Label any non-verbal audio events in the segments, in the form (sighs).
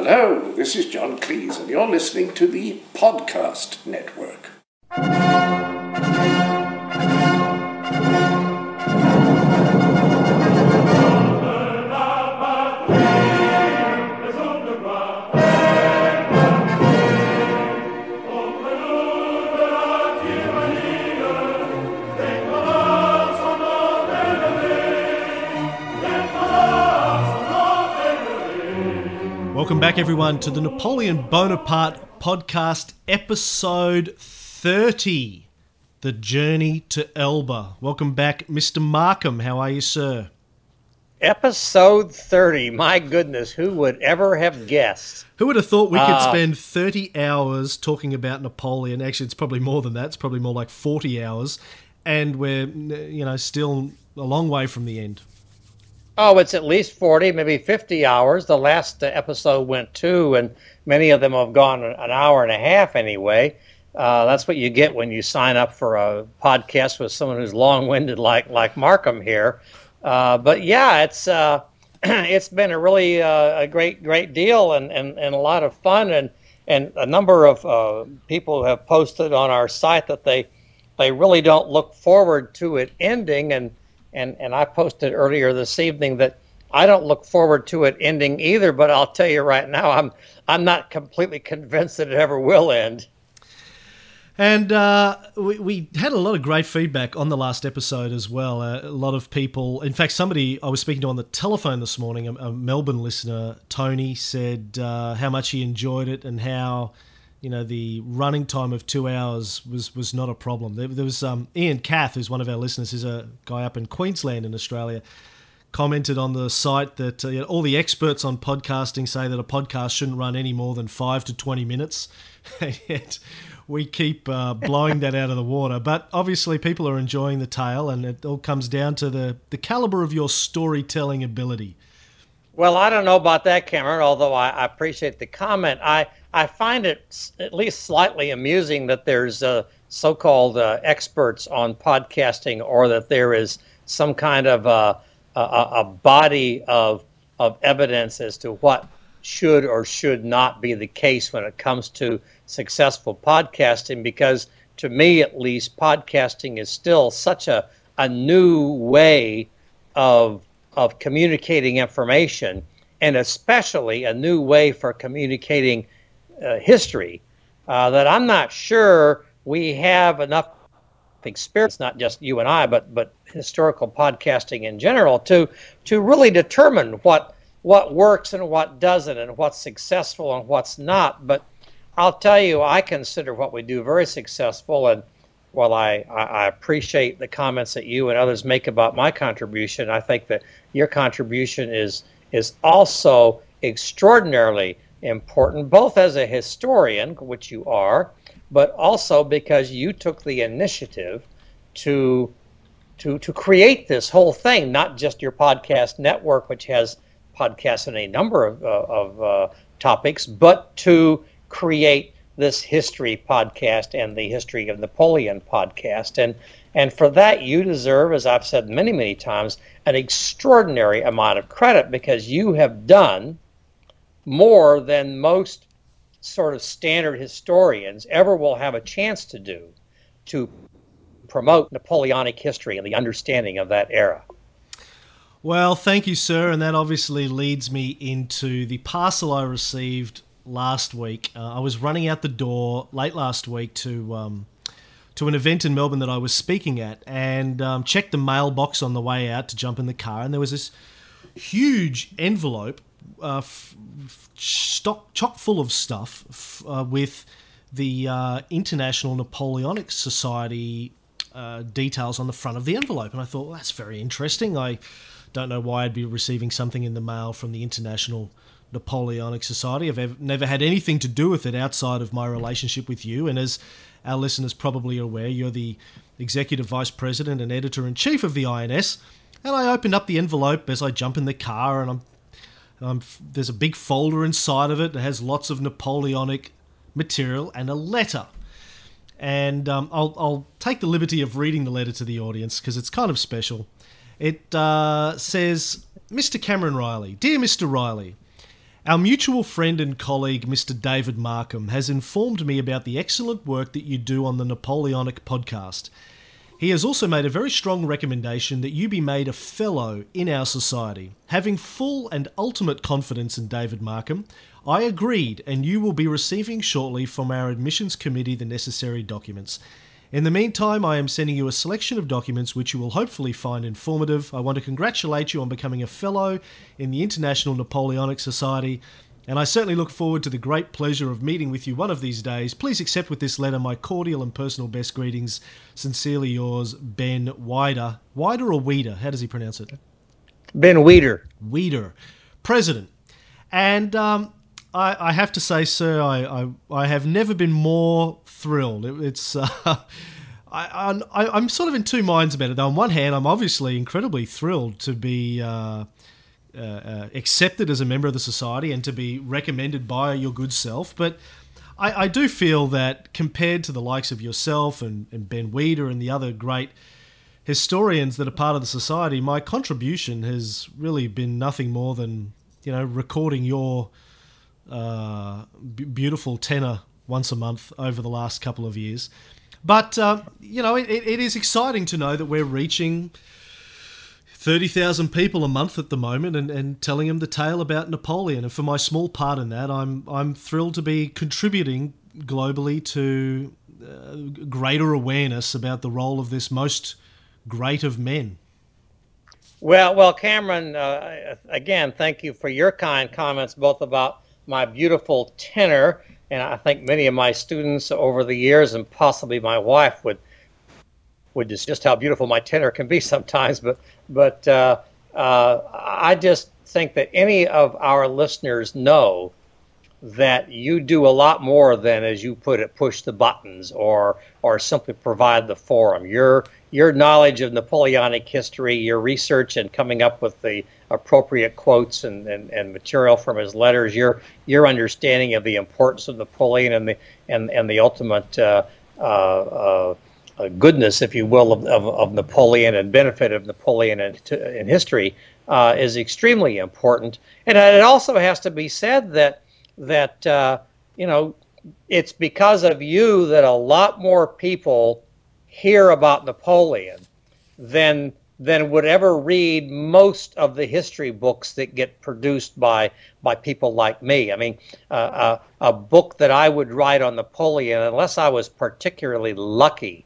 Hello, this is John Cleese, and you're listening to the Podcast Network. Welcome back, everyone, to the Napoleon Bonaparte podcast, episode 30 The Journey to Elba. Welcome back, Mr. Markham. How are you, sir? Episode 30. My goodness, who would ever have guessed? Who would have thought we could Uh, spend 30 hours talking about Napoleon? Actually, it's probably more than that. It's probably more like 40 hours. And we're, you know, still a long way from the end. Oh, it's at least 40, maybe 50 hours. The last uh, episode went two, and many of them have gone an hour and a half anyway. Uh, that's what you get when you sign up for a podcast with someone who's long-winded like like Markham here. Uh, but yeah, it's uh, (clears throat) it's been a really uh, a great great deal and, and, and a lot of fun and and a number of uh, people have posted on our site that they they really don't look forward to it ending and and and I posted earlier this evening that I don't look forward to it ending either. But I'll tell you right now, I'm I'm not completely convinced that it ever will end. And uh, we, we had a lot of great feedback on the last episode as well. Uh, a lot of people, in fact, somebody I was speaking to on the telephone this morning, a, a Melbourne listener, Tony, said uh, how much he enjoyed it and how, you know, the running time of two hours was, was not a problem. There, there was um, Ian Cath, who's one of our listeners, is a guy up in Queensland in Australia, commented on the site that uh, you know, all the experts on podcasting say that a podcast shouldn't run any more than five to 20 minutes. (laughs) Yet we keep uh, blowing that out of the water. But obviously, people are enjoying the tale, and it all comes down to the, the caliber of your storytelling ability. Well, I don't know about that, Cameron. Although I, I appreciate the comment, I I find it at least slightly amusing that there's uh, so-called uh, experts on podcasting, or that there is some kind of uh, a, a, body of of evidence as to what should or should not be the case when it comes to successful podcasting. Because to me, at least, podcasting is still such a a new way of of communicating information, and especially a new way for communicating history, uh, that I'm not sure we have enough experience, not just you and I, but but historical podcasting in general, to to really determine what what works and what doesn't, and what's successful and what's not. But I'll tell you, I consider what we do very successful, and while I, I, I appreciate the comments that you and others make about my contribution, I think that your contribution is is also extraordinarily important, both as a historian, which you are, but also because you took the initiative to to to create this whole thing, not just your podcast network, which has podcasts on a number of, uh, of uh, topics, but to create this history podcast and the history of Napoleon podcast. And and for that you deserve, as I've said many, many times, an extraordinary amount of credit because you have done more than most sort of standard historians ever will have a chance to do to promote Napoleonic history and the understanding of that era. Well, thank you, sir. And that obviously leads me into the parcel I received last week. Uh, I was running out the door late last week to um, to an event in Melbourne that I was speaking at, and um, checked the mailbox on the way out to jump in the car, and there was this huge envelope, uh, f- stock chock full of stuff f- uh, with the uh, International Napoleonic Society uh, details on the front of the envelope, and I thought well, that's very interesting. I don't know why I'd be receiving something in the mail from the International Napoleonic Society. I've ev- never had anything to do with it outside of my relationship with you. And as our listeners probably are aware, you're the executive vice president and editor in chief of the INS. And I opened up the envelope as I jump in the car, and I'm, I'm there's a big folder inside of it that has lots of Napoleonic material and a letter. And um, I'll, I'll take the liberty of reading the letter to the audience because it's kind of special. It uh, says, Mr. Cameron Reilly, Dear Mr. Reilly, Our mutual friend and colleague, Mr. David Markham, has informed me about the excellent work that you do on the Napoleonic podcast. He has also made a very strong recommendation that you be made a fellow in our society. Having full and ultimate confidence in David Markham, I agreed, and you will be receiving shortly from our admissions committee the necessary documents. In the meantime, I am sending you a selection of documents which you will hopefully find informative. I want to congratulate you on becoming a fellow in the International Napoleonic Society, and I certainly look forward to the great pleasure of meeting with you one of these days. Please accept with this letter my cordial and personal best greetings. Sincerely yours, Ben Wider. Wider or Weeder? How does he pronounce it? Ben Weider. Weeder, President. And um, I, I, have to say, sir, I, I, I, have never been more thrilled. It, it's (laughs) uh, I, am sort of in two minds about it. Though on one hand, I'm obviously incredibly thrilled to be uh, uh, uh, accepted as a member of the society and to be recommended by your good self, but. I, I do feel that compared to the likes of yourself and, and Ben Weider and the other great historians that are part of the society, my contribution has really been nothing more than you know recording your uh, b- beautiful tenor once a month over the last couple of years. But, uh, you know, it, it is exciting to know that we're reaching 30,000 people a month at the moment and, and telling them the tale about Napoleon. And for my small part in that, I'm, I'm thrilled to be contributing globally to uh, greater awareness about the role of this most great of men. Well, well, Cameron, uh, again, thank you for your kind comments, both about my beautiful tenor, and I think many of my students over the years, and possibly my wife, would would just just how beautiful my tenor can be (laughs) sometimes. But but uh, uh, I just think that any of our listeners know that you do a lot more than, as you put it, push the buttons or or simply provide the forum. Your your knowledge of Napoleonic history, your research and coming up with the appropriate quotes and, and, and material from his letters, your your understanding of the importance of Napoleon and the and, and the ultimate uh, uh, uh, goodness, if you will, of, of, of, Napoleon and benefit of Napoleon in, in history uh, is extremely important. And it also has to be said that that uh, you know it's because of you that a lot more people hear about Napoleon than than would ever read most of the history books that get produced by by people like me. I mean, uh, uh, a book that I would write on Napoleon, unless I was particularly lucky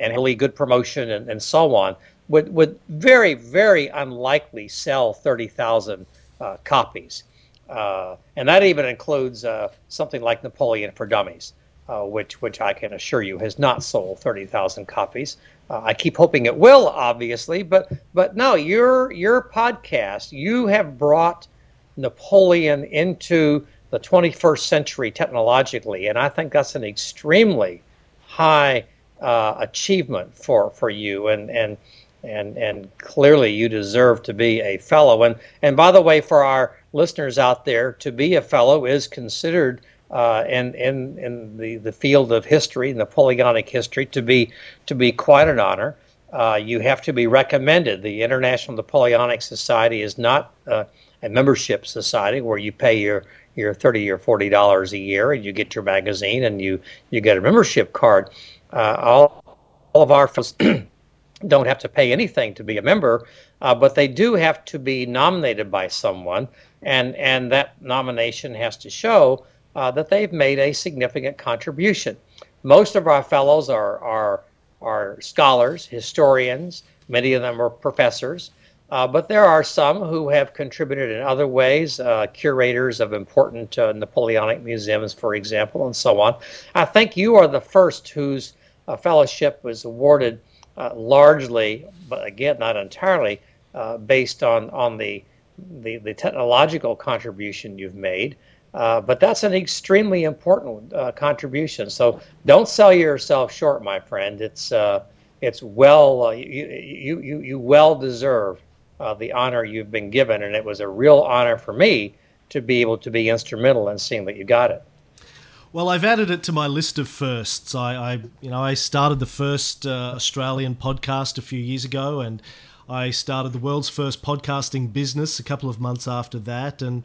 and really good promotion and, and so on, would would very very unlikely sell thirty thousand uh, copies, uh, and that even includes uh, something like Napoleon for Dummies uh, which which I can assure you has not sold 30,000 copies. Uh, I keep hoping it will, obviously, but but no, your your podcast, you have brought Napoleon into the 21st century technologically, and I think that's an extremely high uh, achievement for for you, and and and and clearly you deserve to be a fellow. And and by the way, for our listeners out there, to be a fellow is considered uh, in, in, in the, the field of history, Napoleonic history, to be, to be quite an honor. Uh, you have to be recommended. The International Napoleonic Society is not uh, a membership society where you pay your, your 30 or 40 dollars a year and you get your magazine and you, you get a membership card. Uh, all, all of our fellows (clears throat) don't have to pay anything to be a member, uh, but they do have to be nominated by someone, and, and that nomination has to show uh, that they've made a significant contribution. Most of our fellows are, are, are scholars, historians, many of them are professors, uh, but there are some who have contributed in other ways, uh, curators of important uh, Napoleonic museums, for example, and so on. I think you are the first whose uh, fellowship was awarded uh, largely, but again, not entirely, based on, on the, the, the technological contribution you've made. But that's an extremely important contribution. So don't sell yourself short, my friend. It's it's well you, you you you well deserve uh, the honor you've been given, and it was a real honor for me to be able to be instrumental in seeing that you got it. Well, I've added it to my list of firsts. I, I you know I started the first Australian podcast a few years ago, and I started the world's first podcasting business a couple of months after that, and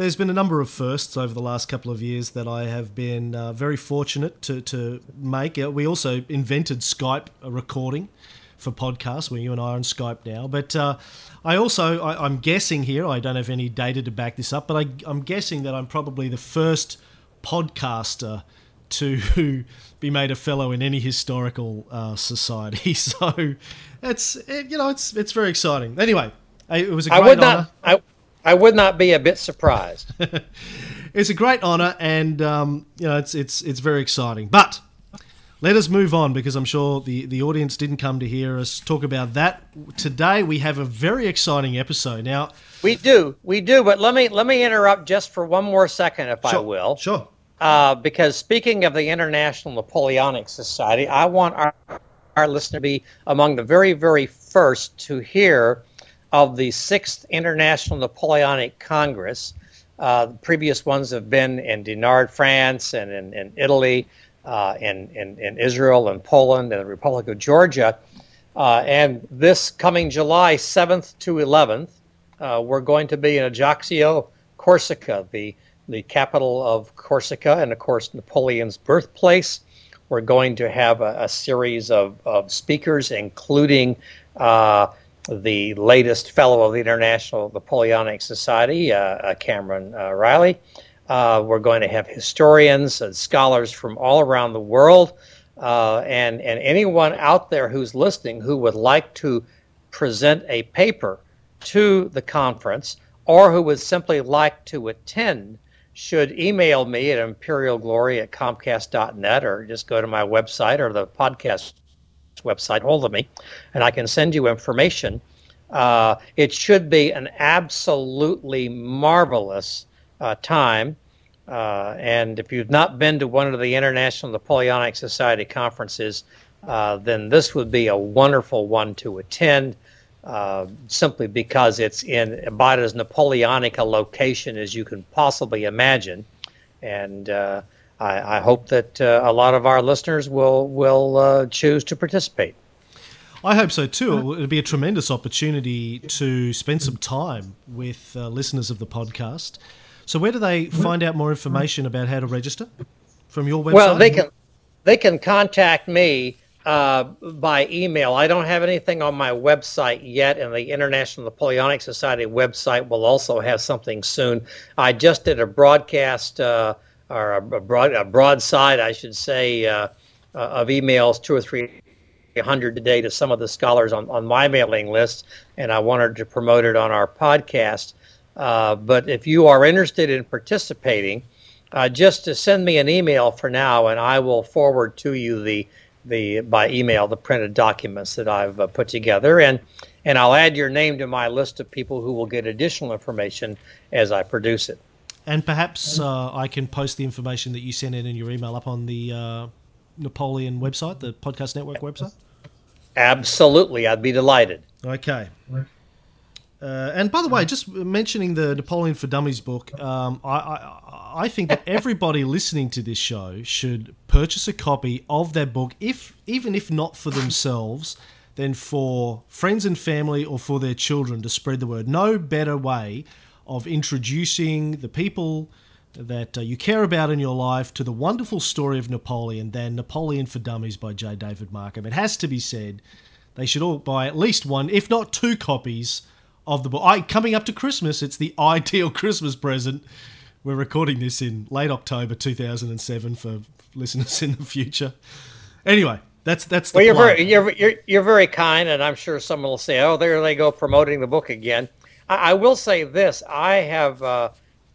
there's been a number of firsts over the last couple of years that I have been uh, very fortunate to, to make. Uh, we also invented Skype recording for podcasts, where you and I are on Skype now. But uh, I also, I, am guessing here, I don't have any data to back this up, but I, I'm guessing that I'm probably the first podcaster to (laughs) be made a fellow in any historical uh, society. (laughs) So it's it, you know it's it's very exciting. Anyway, it was a great I would honor. Not, I, I would not be a bit surprised. (laughs) it's a great honor, and um, you know it's it's it's very exciting. But let us move on because I'm sure the, the audience didn't come to hear us talk about that. Today we have a very exciting episode. Now we do, we do, but let me let me interrupt just for one more second, if sure, I will. Sure. Uh, because speaking of the International Napoleonic Society, I want our our listener to be among the very very first to hear of the Sixth International Napoleonic Congress. Uh, the previous ones have been in Dinard, France, and in, in Italy, uh, in, in, in, Israel, and Poland, and the Republic of Georgia. Uh, and this coming July 7th to 11th, uh, we're going to be in Ajaccio, Corsica, the, the capital of Corsica, and of course, Napoleon's birthplace. We're going to have a, a series of, of speakers, including uh, the latest fellow of the International Napoleonic Society, uh, uh Cameron Reilly. Uh, we're going to have historians and scholars from all around the world, and and anyone out there who's listening who would like to present a paper to the conference or who would simply like to attend should email me at imperialglory at comcast.net or just go to my website or the podcast website, hold of me, and I can send you information. Uh, it should be an absolutely marvelous uh, time. Uh, and if you've not been to one of the International Napoleonic Society conferences, uh, then this would be a wonderful one to attend. Uh, simply because it's in about as Napoleonic a location as you can possibly imagine, and uh, I, I hope that uh, a lot of our listeners will will choose to participate. I hope so too. It would be a tremendous opportunity to spend some time with uh, listeners of the podcast. So, where do they find out more information about how to register? From your website? Well, they can they can contact me uh, by email. I don't have anything on my website yet, and the International Napoleonic Society website will also have something soon. I just did a broadcast. Uh, or a, broad a broadside, I should say, uh, of emails, two or three hundred today to some of the scholars on, on my mailing list, and I wanted to promote it on our podcast. Uh, but if you are interested in participating, uh, just to send me an email for now, and I will forward to you the the by email the printed documents that I've uh, put together, and and I'll add your name to my list of people who will get additional information as I produce it. And perhaps uh, I can post the information that you sent in in your email up on the uh, Napoleon website, the Podcast Network website. Absolutely, I'd be delighted. Okay. Uh, and by the way, just mentioning the Napoleon for Dummies book, um, I, I, I think that (laughs) everybody listening to this show should purchase a copy of that book, if even if not for themselves, then for friends and family or for their children to spread the word. No better way of introducing the people that uh, you care about in your life to the wonderful story of Napoleon than Napoleon for Dummies by J. David Markham. It has to be said, they should all buy at least one, if not two copies of the book. I, coming up to Christmas, it's the (laughs) ideal Christmas present. We're recording this in late October 2007 for listeners in the future. Anyway, that's that's the well. You're very you're, you're you're very kind, and I'm sure someone will say, "Oh, there they go promoting the book again." I, I will say this: I have uh,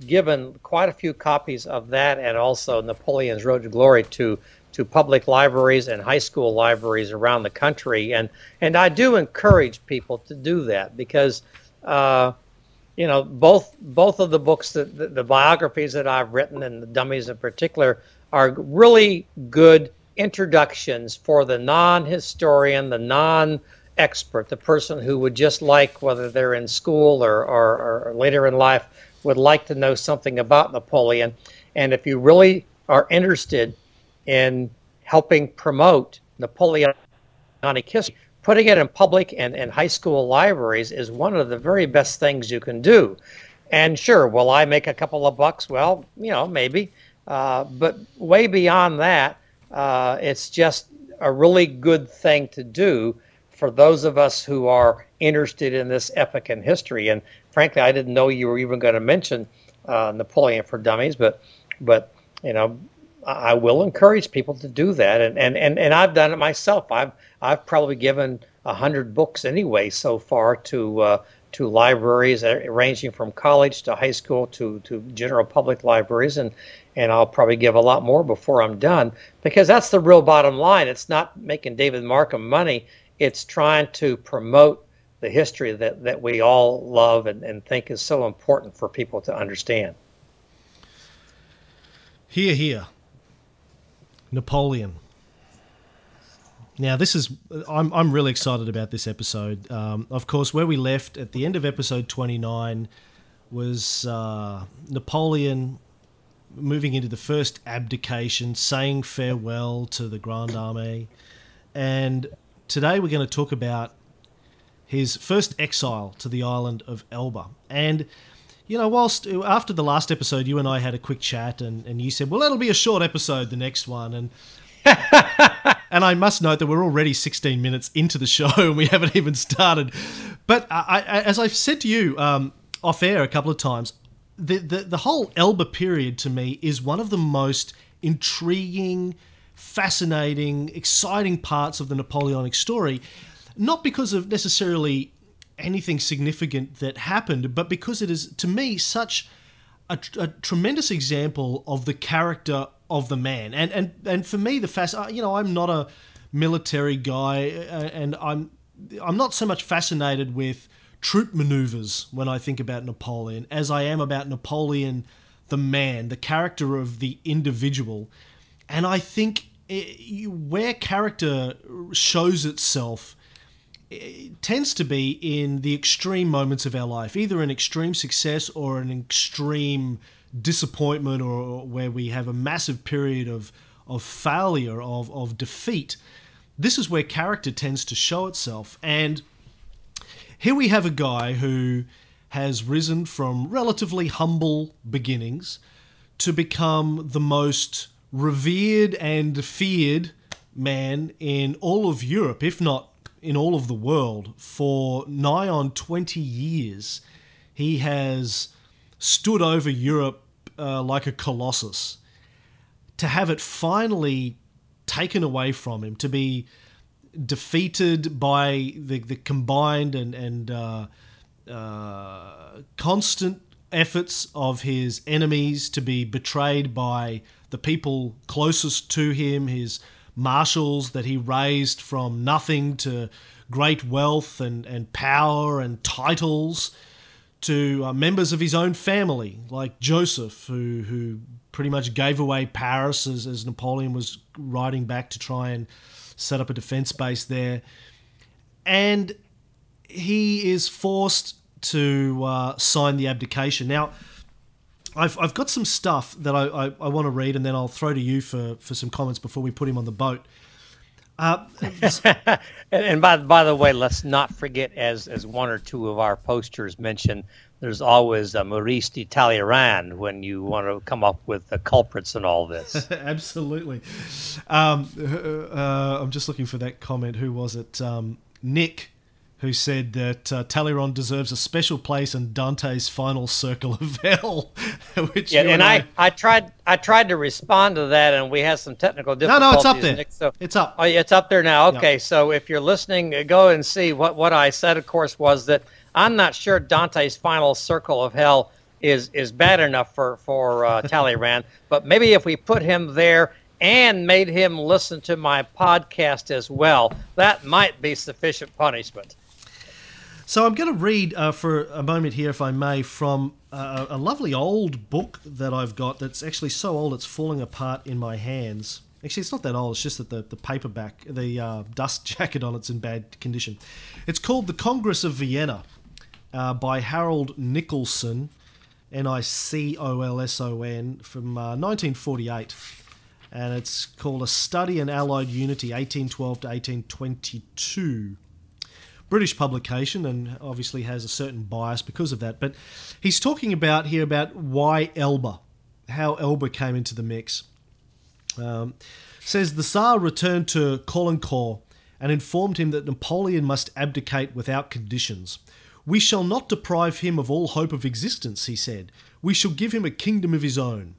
given quite a few copies of that, and also Napoleon's Road to Glory to to public libraries and high school libraries around the country, and and I do encourage people to do that because. Uh, you know, both both of the books, that, the, the biographies that I've written, and the dummies in particular, are really good introductions for the non-historian, the non expert, the person who would just like, whether they're in school or, or, or later in life, would like to know something about Napoleon. And if you really are interested in helping promote Napoleonic history, putting it in public and, and high school libraries is one of the very best things you can do. And sure, will I make a couple of bucks? Well, you know, maybe. Uh, but way beyond that, uh, it's just a really good thing to do for those of us who are interested in this epic in history. And frankly, I didn't know you were even going to mention uh, Napoleon for Dummies, but but you know, I will encourage people to do that, and and and, and I've done it myself. I've I've probably given a hundred books anyway so far to uh, to libraries uh, ranging from college to high school to to general public libraries, and and I'll probably give a lot more before I'm done because that's the real bottom line. It's not making David Markham money. It's trying to promote the history that, that we all love and, and think is so important for people to understand. Here, here. Napoleon. Now, this is, I'm, I'm really excited about this episode. Um, of course, where we left at the end of episode 29 was uh, Napoleon moving into the first abdication, saying farewell to the Grande Armée. And today we're going to talk about his first exile to the island of Elba. And you know, whilst after the last episode, you and I had a quick chat, and, and you said, "Well, that'll be a short episode, the next one," and (laughs) and I must note that we're already 16 minutes into the show and we haven't even started. But I, I, as I've said to you um, off air a couple of times, the, the the whole Elba period to me is one of the most intriguing, fascinating, exciting parts of the Napoleonic story. Not because of necessarily anything significant that happened, but because it is, to me, such a, a tremendous example of the character of the man. And and and for me, the fast, uh, you know, I'm not a military guy, uh, and I'm I'm not so much fascinated with troop maneuvers when I think about Napoleon as I am about Napoleon, the man, the character of the individual. And I think it, where character shows itself it tends to be in the extreme moments of our life, either an extreme success or an extreme disappointment, or where we have a massive period of of failure, of of defeat. This is where character tends to show itself, and here we have a guy who has risen from relatively humble beginnings to become the most revered and feared man in all of Europe, if not in all of the world for nigh on 20 years. He has stood over Europe uh, like a colossus. To have it finally taken away from him, to be defeated by the, the combined and, and uh, uh, constant efforts of his enemies, to be betrayed by the people closest to him, his marshals that he raised from nothing to great wealth and, and power and titles to uh, members of his own family, like Joseph, who, who pretty much gave away Paris as, as Napoleon was riding back to try and set up a defense base there. And he is forced to uh, sign the abdication. Now, I've, I've got some stuff that I, I, I want to read, and then I'll throw to you for, for some comments before we put him on the boat. Uh, (laughs) and, and by by the way, let's not forget, as as one or two of our posters mentioned, there's always a Maurice de Talleyrand when you want to come up with the culprits in all this. (laughs) Absolutely. Um, uh, I'm just looking for that comment. Who was it? Um, Nick who said that uh, Talleyrand deserves a special place in Dante's final circle of hell. (laughs) which yeah, and, I, I, tried I tried to respond to that, and we had some technical difficulties. No, no, it's up there. Nick, so, it's up. Oh, yeah, it's up there now. Okay, yep. so if you're listening, uh, go and see what what I said. Of course, was that I'm not sure Dante's final circle of hell is is bad enough for for uh, (laughs) Talleyrand, but maybe if we put him there and made him listen to my podcast as well, that might be sufficient punishment. So I'm going to read uh, for a moment here, if I may, from uh, a lovely old book that I've got that's actually so old it's falling apart in my hands. Actually, it's not that old. It's just that the, the paperback, the uh, dust (laughs) jacket on it's in bad condition. It's called The Congress of Vienna uh, by Harold Nicolson, N-I-C-O-L-S-O-N, from 1948. Uh, and it's called A Study in Allied Unity, 1812 to 1822. British publication and obviously has a certain bias because of that. But he's talking about here about why Elba, how Elba came into the mix. Um, says the Tsar returned to Caulaincourt and informed him that Napoleon must abdicate without conditions. We shall not deprive him of all hope of existence, he said. We shall give him a kingdom of his own.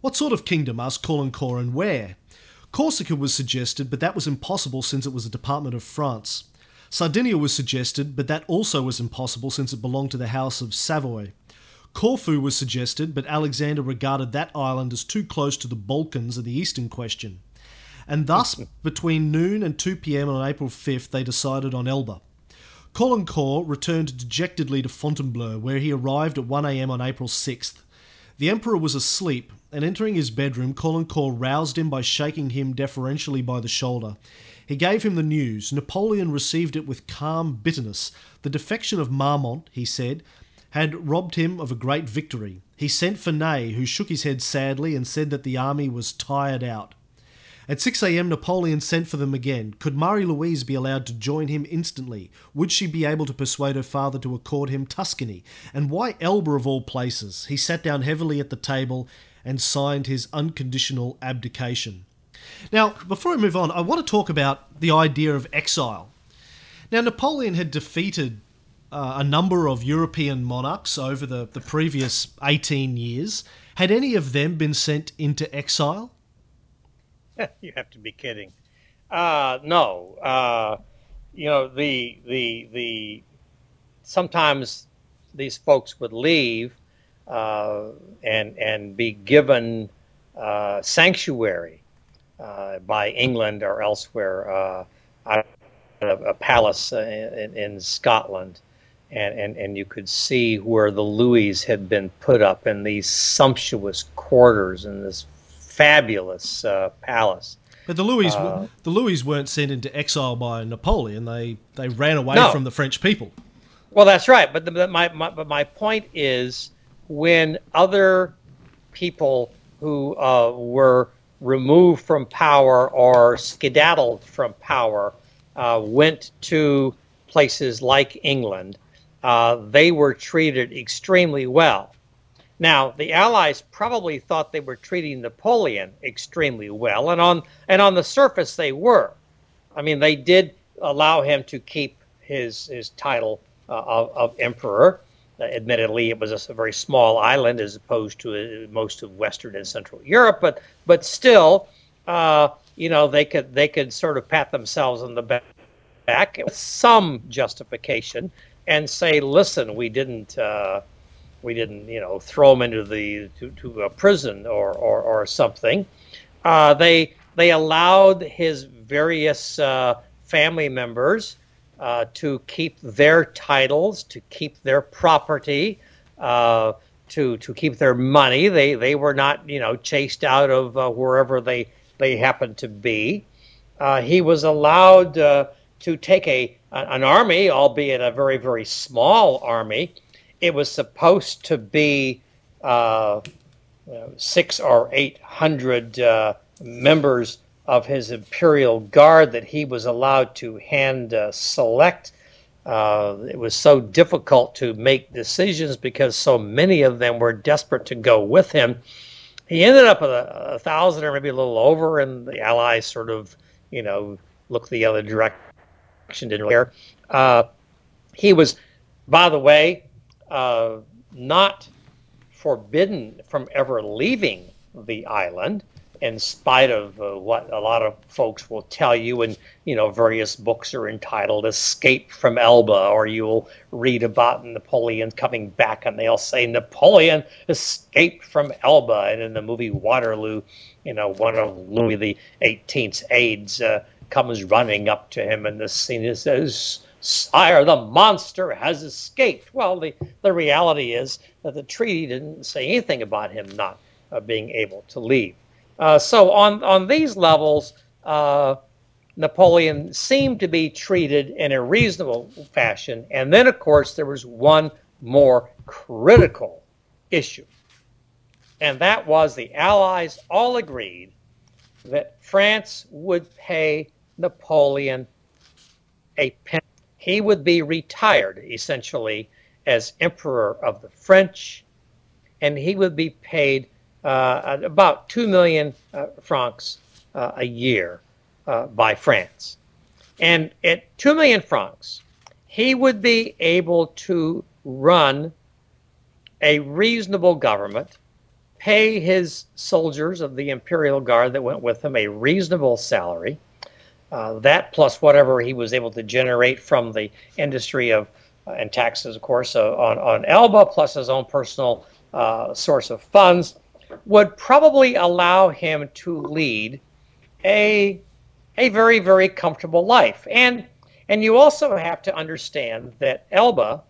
What sort of kingdom? asked Caulaincourt, and where? Corsica was suggested, but that was impossible since it was a department of France. Sardinia was suggested, but that also was impossible since it belonged to the House of Savoy. Corfu was suggested, but Alexander regarded that island as too close to the Balkans and the Eastern question. And thus, (laughs) between noon and 2 pm on April 5th, they decided on Elba. Caulaincourt returned dejectedly to Fontainebleau, where he arrived at 1 am on April 6th. The Emperor was asleep, and entering his bedroom, Caulaincourt roused him by shaking him deferentially by the shoulder. He gave him the news. Napoleon received it with calm bitterness. The defection of Marmont, he said, had robbed him of a great victory. He sent for Ney, who shook his head sadly and said that the army was tired out. At 6 a.m., Napoleon sent for them again. Could Marie Louise be allowed to join him instantly? Would she be able to persuade her father to accord him Tuscany? And why Elba of all places? He sat down heavily at the table and signed his unconditional abdication. Now, before I move on, I want to talk about the idea of exile. Now, Napoleon had defeated uh, a number of European monarchs over the, the previous 18 years. Had any of them been sent into exile? (laughs) you have to be kidding. Uh, no, uh, you know the the the sometimes these folks would leave uh, and and be given uh, sanctuary by England or elsewhere. Uh, a palace in, in Scotland, and, and, and you could see where the Louis had been put up in these sumptuous quarters in this fabulous uh, palace. But the Louis, uh, the Louis weren't sent into exile by Napoleon. They they ran away no. from the French people. Well, that's right. But, the, my, my but my point is when other people who uh, were removed from power or skedaddled from power uh, went to places like England, uh, they were treated extremely well. Now, the Allies probably thought they were treating Napoleon extremely well, and on and on the surface they were. I mean, they did allow him to keep his his title uh, of, of, emperor. Uh, admittedly, it was a, very small island as opposed to uh, most of Western and Central Europe, but but still, uh, you know, they could they could sort of pat themselves on the back with some justification and say, "Listen, we didn't." Uh, we didn't, you know, throw them into the to, to a prison or or, or something. Uh, they they allowed his various uh, family members uh, to keep their titles, to keep their property, uh, to to keep their money. They they were not, you know, chased out of uh, wherever they they happened to be. Uh, he was allowed to take a an army, albeit a very very small army it was supposed to be uh, six or eight hundred uh, members of his imperial guard that he was allowed to hand uh, select. Uh, it was so difficult to make decisions because so many of them were desperate to go with him. He ended up with a, a thousand or maybe a little over, and the Allies sort of, you know, looked the other direction, didn't really care. Uh, he was, by the way, uh, not forbidden from ever leaving the island in spite of uh, what a lot of folks will tell you and you know various books are entitled escape from elba or you'll read about napoleon coming back and they'll say napoleon escaped from elba and in the movie waterloo you know one of louis the 18th's aides uh, comes running up to him and the scene is says Sire, the monster has escaped. Well, the, the reality is that the treaty didn't say anything about him not uh, being able to leave. Uh, so, on, on these levels, uh, Napoleon seemed to be treated in a reasonable fashion. And then, of course, there was one more critical issue. And that was the Allies all agreed that France would pay Napoleon a pension he would be retired essentially as emperor of the French, and he would be paid uh, about 2 million uh, francs uh, a year uh, by France. And at 2 million francs, he would be able to run a reasonable government, pay his soldiers of the imperial guard that went with him a reasonable salary. Uh, that plus whatever he was able to generate from the industry of uh, and taxes, of course, on, on Elba, plus his own personal source of funds, would probably allow him to lead a, a very, very comfortable life. And, and you also have to understand that Elba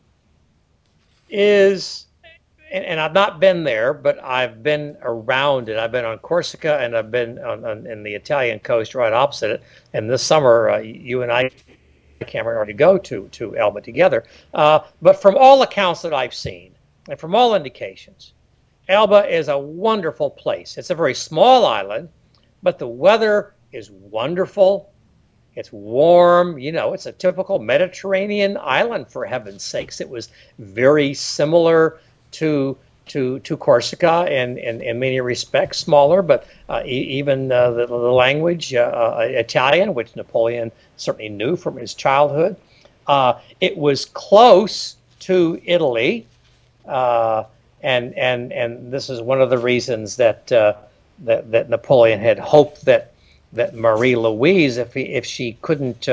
is and, and, I've not been there, but I've been around it. I've been on Corsica and I've been on, on in the Italian coast right opposite it. And this summer, uh, you and I, Cameron, already go to to Elba together. Uh, but from all accounts that I've seen, and from all indications, Elba is a wonderful place. It's a very small island, but the weather is wonderful. It's warm, you know, it's a typical Mediterranean island for heaven's sakes. It was very similar to to to Corsica in, in, in many respects, smaller, but uh, e- even uh, the, the, language, uh, uh, Italian, which Napoleon certainly knew from his childhood. Uh, it was close to Italy, uh, and and and this is one of the reasons that that, that Napoleon had hoped that that Marie Louise, if he, if she couldn't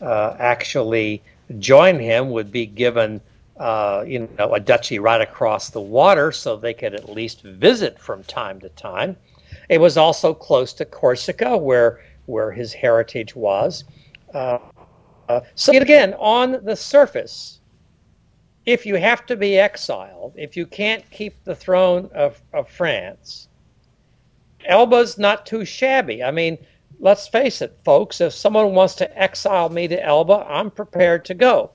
actually join him, would be given uh, you know, a duchy right across the water so they could at least visit from time to time. It was also close to Corsica, where where his heritage was. Uh, uh, so again, on the surface, if you have to be exiled, if you can't keep the throne of, of France, Elba's not too shabby. I mean, let's face it, folks, if someone wants to exile me to Elba, I'm prepared to go.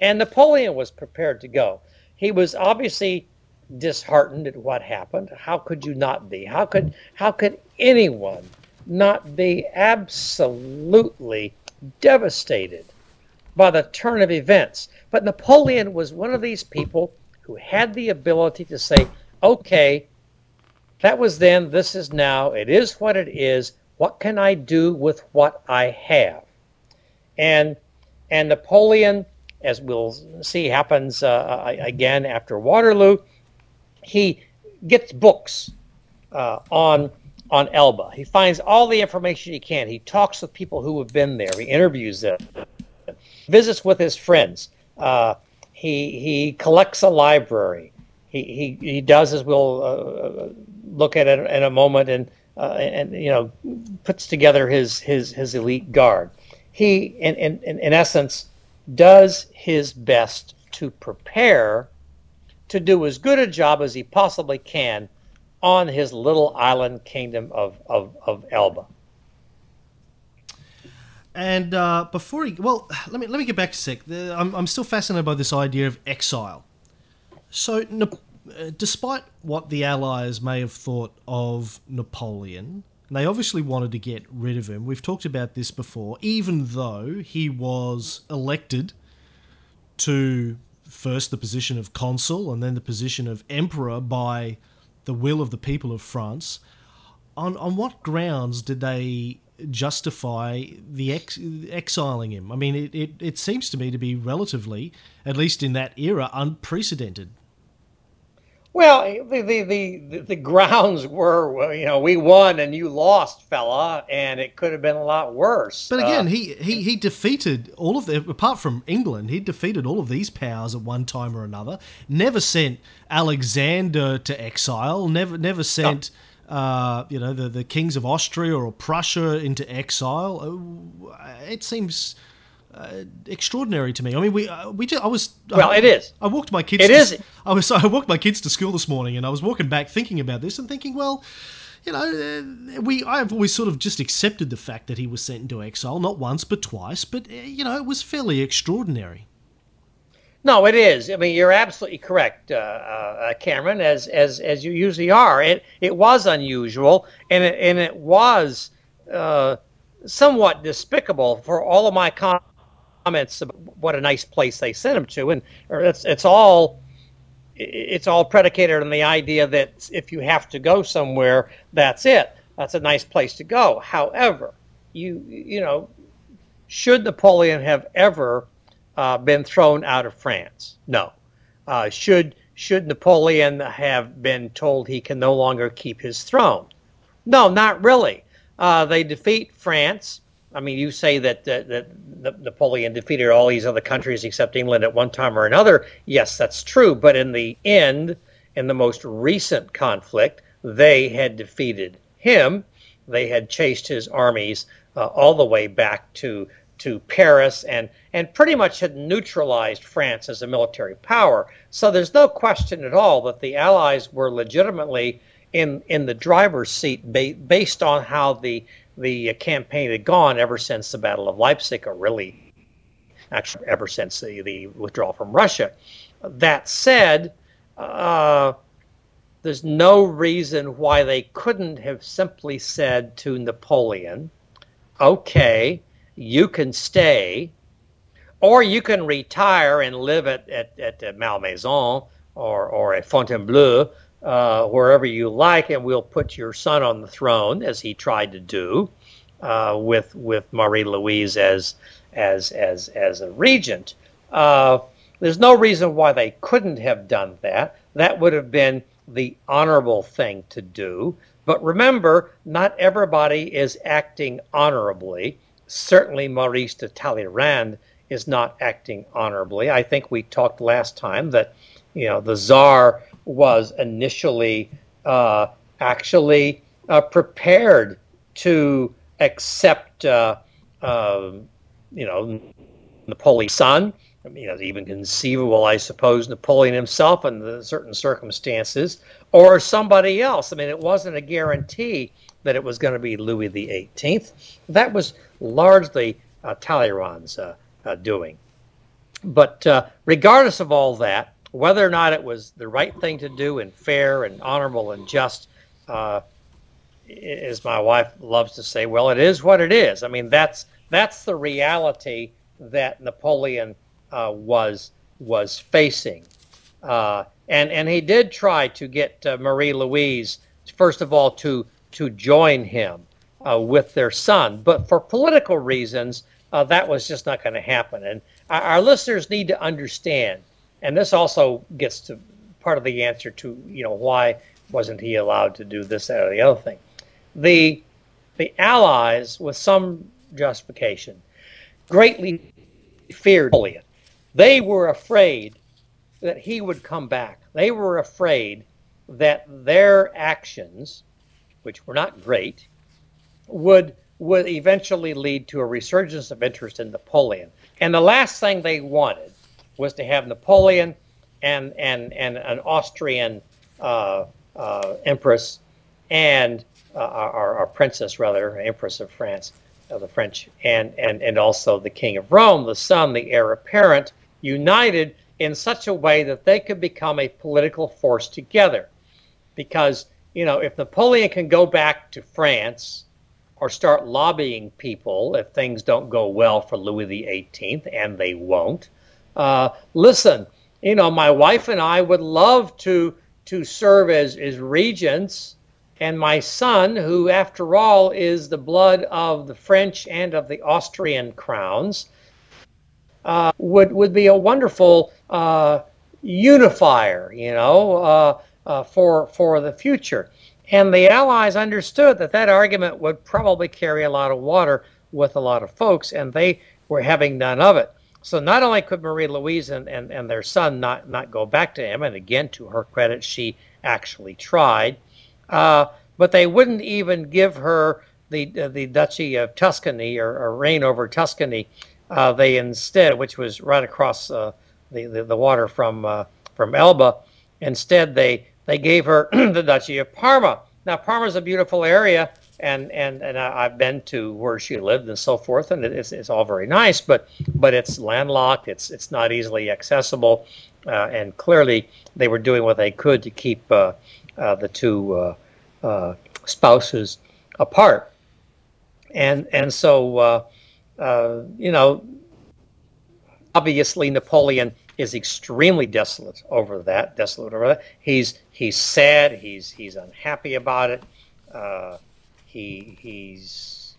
And Napoleon was prepared to go. He was obviously disheartened at what happened. How could you not be? How could how could anyone not be absolutely devastated by the turn of events? But Napoleon was one of these people who had the ability to say, "Okay, that was then, this is now. It is what it is. What can I do with what I have?" And and Napoleon as we'll see happens uh, again after Waterloo, he gets books uh, on on Elba. He finds all the information he can. He talks with people who have been there. He interviews them, visits with his friends. Uh, he he collects a library. He he, he does as we'll uh, look at it in a moment, and uh, and you know puts together his his his elite guard. He in in in essence does his best to prepare to do as good a job as he possibly can on his little island kingdom of, of, of Elba. And uh, before he, well, (sighs) let me let me get back a sec. I'm, I'm still fascinated by this idea of exile. So, uh, despite what the Allies may have thought of Napoleon, they obviously wanted to get rid of him. We've talked about this before, even though he was elected to first the position of consul and then the position of emperor by the will of the people of France. On, on what grounds did they justify the ex- exiling him? I mean, it, it, it seems to me to be relatively, at least in that era, unprecedented. Well, the, the, the, the, grounds were, you know, we won and you lost, fella, and it could have been a lot worse. But again, uh, he, he, he defeated all of the, apart from England, he defeated all of these powers at one time or another. Never sent Alexander to exile, never, never sent. No. Uh, you know the the kings of Austria or Prussia into exile. Uh, it seems uh, extraordinary to me. I mean, we uh, we just, I was well, uh, it is. I walked my kids. It to, is. I was (laughs) I walked my kids to school this morning, and I was walking back thinking about this and thinking, well, you know, uh, we I've always sort of just accepted the fact that he was sent into exile, not once but twice, but uh, you know, it was fairly extraordinary. No, it is. I mean, you're absolutely correct, uh, uh, Cameron, as as as you usually are. It it was unusual, and it and it was uh, somewhat despicable for all of my. Con- comments about what a nice place they sent him to, and it's it's all it's all predicated on the idea that if you have to go somewhere, that's it. That's a nice place to go. However, you you know, should Napoleon have ever uh, been thrown out of France? No. Uh, should should Napoleon have been told he can no longer keep his throne? No, not really. Uh, they defeat France. I mean, you say that, that, that Napoleon defeated all these other countries except England at one time or another. Yes, that's true. But in the end, in the most recent conflict, they had defeated him. They had chased his armies uh, all the way back to to Paris and and pretty much had neutralized France as a military power. So there's no question at all that the Allies were legitimately in in the driver's seat based on how the the campaign had gone ever since the Battle of Leipzig, or really, actually, ever since the, the withdrawal from Russia. That said, uh, there's no reason why they couldn't have simply said to Napoleon, okay, you can stay, or you can retire and live at, at, at Malmaison or, or at Fontainebleau, uh, wherever you like, and we'll put your son on the throne, as he tried to do uh, with with Marie Louise as as as as a regent. Uh, there's no reason why they couldn't have done that. That would have been the honorable thing to do. But remember, not everybody is acting honorably. Certainly, Maurice de Talleyrand is not acting honorably. I think we talked last time that you know the czar was initially uh, actually uh, prepared to accept, uh, uh, you know, Napoleon's son. I mean, know, even conceivable, I suppose, Napoleon himself in certain circumstances, or somebody else. I mean, it wasn't a guarantee that it was going to be Louis Eighteenth. That was largely uh, Talleyrand's uh, uh, doing. But uh, regardless of all that, whether or not it was the right thing to do and fair and honorable and just, uh, as my wife loves to say, well, it is what it is. I mean, that's that's the reality that Napoleon uh, was was facing, and and he did try to get Marie Louise first of all to to join him uh, with their son, but for political reasons, uh, that was just not going to happen. And our, our listeners need to understand and this also gets to part of the answer to you know why wasn't he allowed to do this that or the other thing. The the allies with some justification greatly feared Napoleon. They were afraid that he would come back. They were afraid that their actions which were not great would would eventually lead to a resurgence of interest in Napoleon. And the last thing they wanted was to have Napoleon and and and an Austrian uh, uh, empress and uh, our, our, princess rather empress of France of the French and and and also the king of Rome the son the heir apparent united in such a way that they could become a political force together. Because you know if Napoleon can go back to France or start lobbying people if things don't go well for Louis XVIII and they won't uh, listen, you know, my wife and I would love to to serve as, as regents, and my son, who after all is the blood of the French and of the Austrian crowns, uh, would would be a wonderful uh, unifier, you know, uh, for for the future. And the Allies understood that that argument would probably carry a lot of water with a lot of folks, and they were having none of it. So not only could Marie Louise and, and, and their son not, not go back to him, and again, to her credit, she actually tried, uh, but they wouldn't even give her the, uh, the Duchy of Tuscany or, or reign over Tuscany. Uh, they instead, which was right across uh, the, the, the, water from, uh, from Elba, instead they, they gave her (clears throat) the Duchy of Parma. Now, Parma is a beautiful area, and and and I've been to where she lived and so forth, and it's it's all very nice, but but it's landlocked. It's it's not easily accessible, uh, and clearly they were doing what they could to keep uh, uh, the two uh, uh, spouses apart, and and so uh, you know obviously Napoleon is extremely desolate over that. Desolate over that. He's he's sad. He's he's unhappy about it. Uh, he he's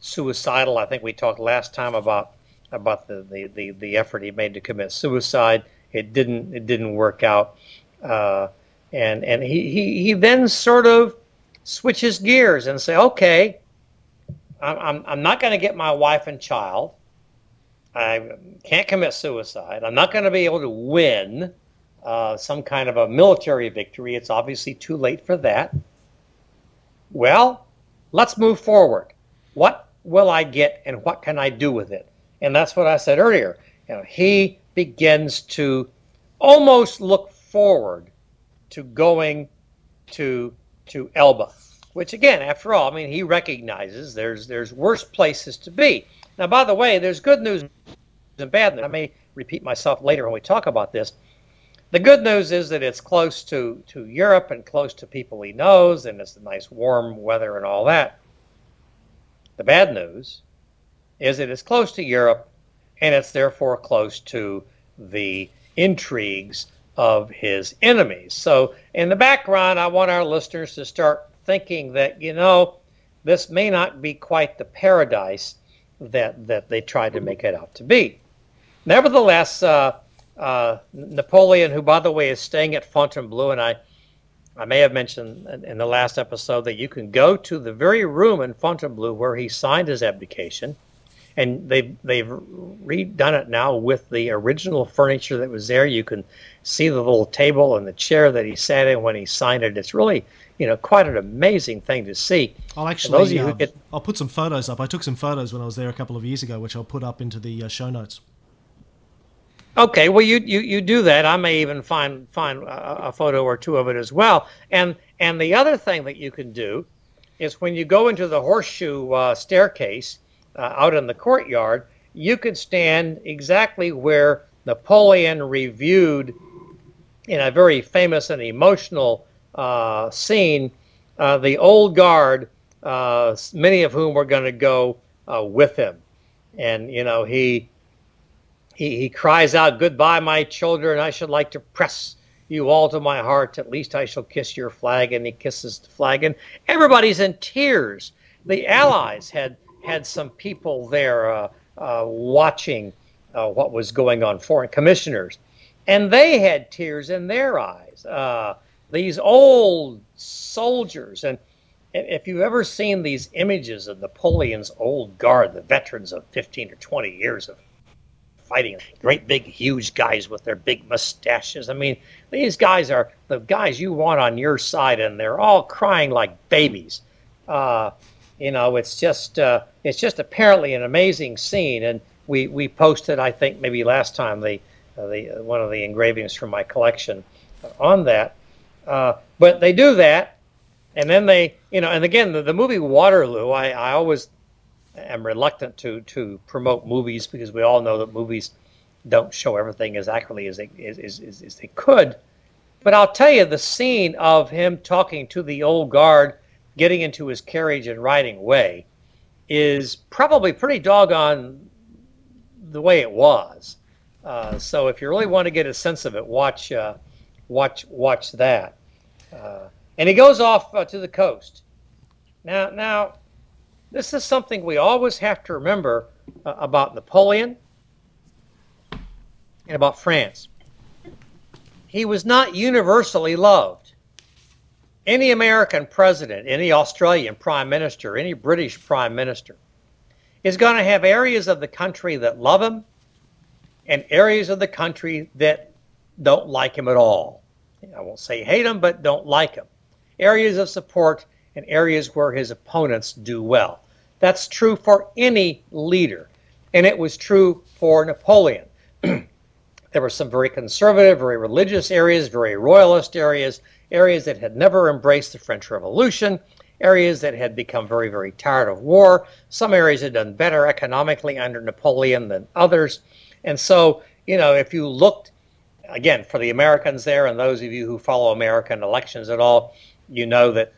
suicidal. I think we talked last time about about the, the, the, the effort he made to commit suicide. It didn't it didn't work out. Uh, and and he, he, he then sort of switches gears and say, okay, I'm, I'm, I'm not going to get my wife and child. I can't commit suicide. I'm not going to be able to win uh, some kind of a military victory. It's obviously too late for that. Well, let's move forward. What will I get and what can I do with it? And that's what I said earlier. You know, he begins to almost look forward to going to to Elba, which again, after all, I mean, he recognizes there's there's worse places to be. Now, by the way, there's good news and bad news. I may repeat myself later when we talk about this. The good news is that it's close to, to Europe and close to people he knows, and it's nice warm weather and all that. The bad news is that it's close to Europe and it's therefore close to the intrigues of his enemies. So, in the background, I want our listeners to start thinking that, you know, this may not be quite the paradise that, that they tried to make it out to be. Nevertheless, uh, uh, Napoleon, who, by the way, is staying at Fontainebleau, and I, I may have mentioned in the last episode that you can go to the very room in Fontainebleau where he signed his abdication and they've they've redone it now with the original furniture that was there. You can see the little table and the chair that he sat in when he signed it. It's really you know quite an amazing thing to see. I'll actually um, get... I'll put some photos up. I took some photos when I was there a couple of years ago, which I'll put up into the uh, show notes. Okay, well you, you you do that. I may even find find a, a photo or two of it as well. And and the other thing that you can do is when you go into the horseshoe uh, staircase uh, out in the courtyard, you could stand exactly where Napoleon reviewed in a very famous and emotional uh, scene uh, the old guard, uh, many of whom were going to go uh, with him. And, you know, he, he, he cries out, Goodbye, my children. I should like to press you all to my heart. At least I shall kiss your flag. And he kisses the flag. And everybody's in tears. The Allies had had some people there uh, uh, watching uh, what was going on, foreign commissioners, and they had tears in their eyes. Uh, these old soldiers, and if you've ever seen these images of Napoleon's old guard, the veterans of 15 or 20 years of fighting, great big huge guys with their big mustaches. I mean, these guys are the guys you want on your side, and they're all crying like babies. Uh, you know, it's just uh, it's just apparently an amazing scene, and we we posted I think maybe last time the uh, the one of the engravings from my collection on that. Uh, but they do that, and then they you know, and again the, the movie Waterloo. I, I always am reluctant to to promote movies because we all know that movies don't show everything as accurately as they as, as, as they could. But I'll tell you the scene of him talking to the old guard getting into his carriage and riding away is probably pretty doggone the way it was. Uh, so if you really want to get a sense of it, watch uh, watch watch that. Uh, and he goes off uh, to the coast. Now now this is something we always have to remember uh, about Napoleon and about France. He was not universally loved any American president, any Australian prime minister, any British prime minister is going to have areas of the country that love him and areas of the country that don't like him at all. I won't say hate him, but don't like him. Areas of support and areas where his opponents do well. That's true for any leader, and it was true for Napoleon. (clears throat) there were some very conservative, very religious areas, very royalist areas, areas that had never embraced the French Revolution, areas that had become very, very tired of war. Some areas had done better economically under Napoleon than others. And so, you know, if you looked, again, for the Americans there and those of you who follow American elections at all, you know that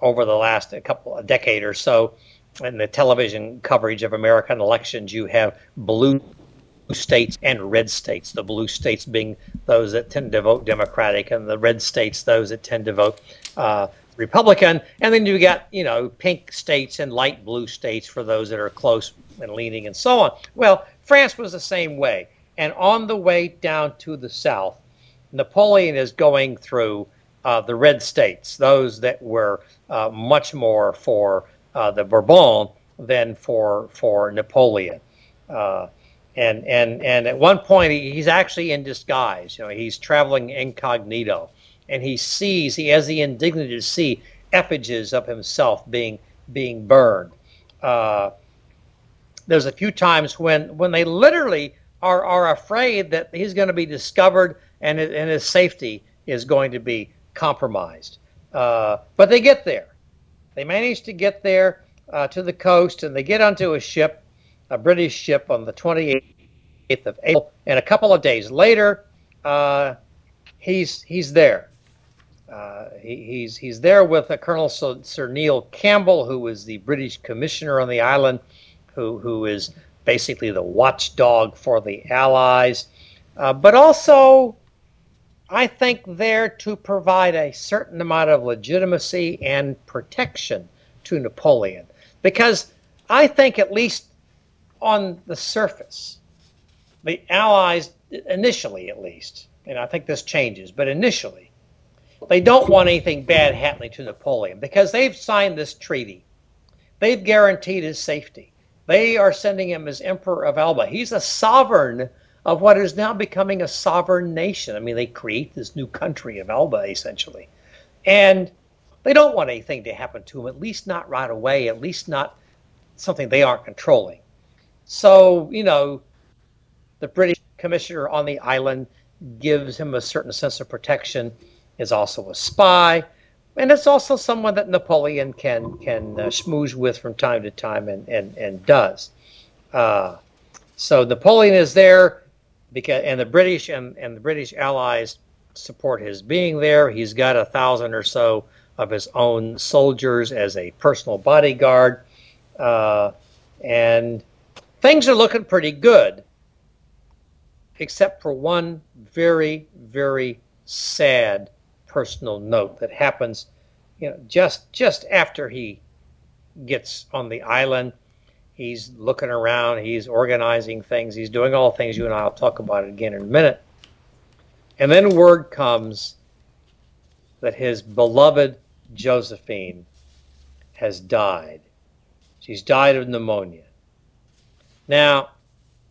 over the last a couple a decade or so, in the television coverage of American elections, you have blue states and red states. The blue states being those that tend to vote Democratic, and the red states those that tend to vote uh, Republican. And then you got you know pink states and light blue states for those that are close and leaning, and so on. Well, France was the same way. And on the way down to the south, Napoleon is going through uh, the red states, those that were uh, much more for uh, the Bourbon than for for Napoleon. Uh, and and and at one point he, he's actually in disguise. You know, he's traveling incognito, and he sees he has the indignity to see effigies of himself being being burned. Uh, there's a few times when when they literally are are afraid that he's going to be discovered and and his safety is going to be compromised. Uh, but they get there. They manage to get there uh, to the coast, and they get onto a ship, a British ship, on the 28th of April. And a couple of days later, uh, he's he's there. Uh, he, he's he's there with Colonel Sir Neil Campbell, who is the British commissioner on the island, who who is basically the watchdog for the Allies, uh, but also I think, there to provide a certain amount of legitimacy and protection to Napoleon. Because I think, at least on the surface, the Allies, initially at least, and I think this changes, but initially, they don't want anything bad happening to Napoleon because they've signed this treaty. They've guaranteed his safety. They are sending him as Emperor of Elba. He's a sovereign of what is now becoming a sovereign nation. I mean, they create this new country of Elba, essentially. And they don't want anything to happen to him, at least not right away, at least not something they aren't controlling. So, you know, the British commissioner on the island gives him a certain sense of protection, is also a spy, and it's also someone that Napoleon can can uh, schmooze with from time to time and, and, and does. Uh, so Napoleon is there because and the British and, and the British allies support his being there. He's got a thousand or so of his own soldiers as a personal bodyguard, uh, and things are looking pretty good, except for one very very sad personal note that happens, you know, just just after he gets on the island He's looking around. He's organizing things. He's doing all things you and I will talk about it again in a minute. And then word comes that his beloved Josephine has died. She's died of pneumonia. Now,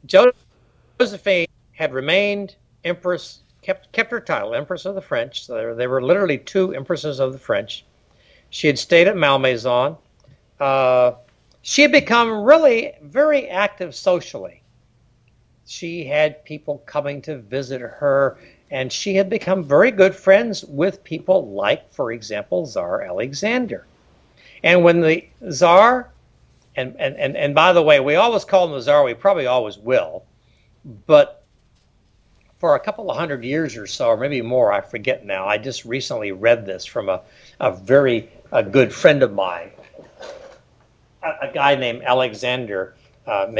Josephine had remained empress, kept kept her title, Empress of the French. So there, there were literally two empresses of the French. She had stayed at Malmaison. Uh, she had become really very active socially. She had people coming to visit her, and she had become very good friends with people like, for example, Tsar Alexander. And when the Tsar, and, and, and, and by the way, we always call him the Tsar, we probably always will, but for a couple of hundred years or so, or maybe more, I forget now. I just recently read this from a, a very a good friend of mine a, guy named Alexander uh,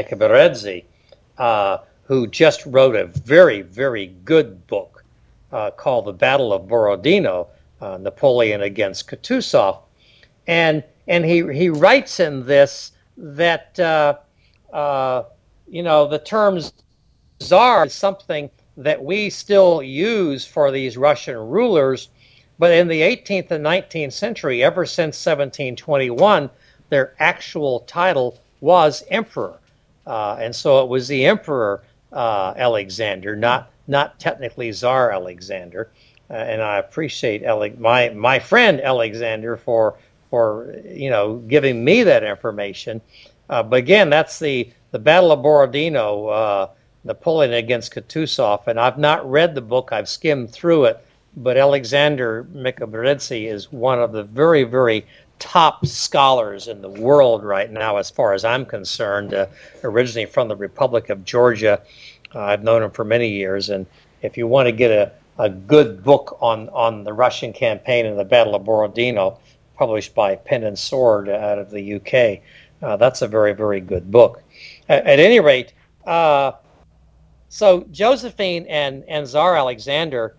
uh, who just wrote a very, very good book uh, called The Battle of Borodino, uh, Napoleon against Kutuzov. And, and he, he writes in this that, uh, uh, you know, the terms czar is something that we still use for these Russian rulers. But in the 18th and 19th century, ever since 1721, their actual title was emperor. Uh, and so it was the emperor uh, Alexander, not not technically Tsar Alexander. Uh, and I appreciate Ale- my my friend Alexander for for you know giving me that information. Uh, but again, that's the the Battle of Borodino, uh, Napoleon against Kutuzov, and I've not read the book. I've skimmed through it, but Alexander Mikaberidze is one of the very very top scholars in the world right now, as far as I'm concerned. Uh, originally from the Republic of Georgia, uh, I've known him for many years. And if you want to get a, a good book on, on the Russian campaign and the Battle of Borodino, published by Pen and Sword out of the UK, uh, that's a very, very good book. At, at any rate, uh, so Josephine and and Tsar Alexander,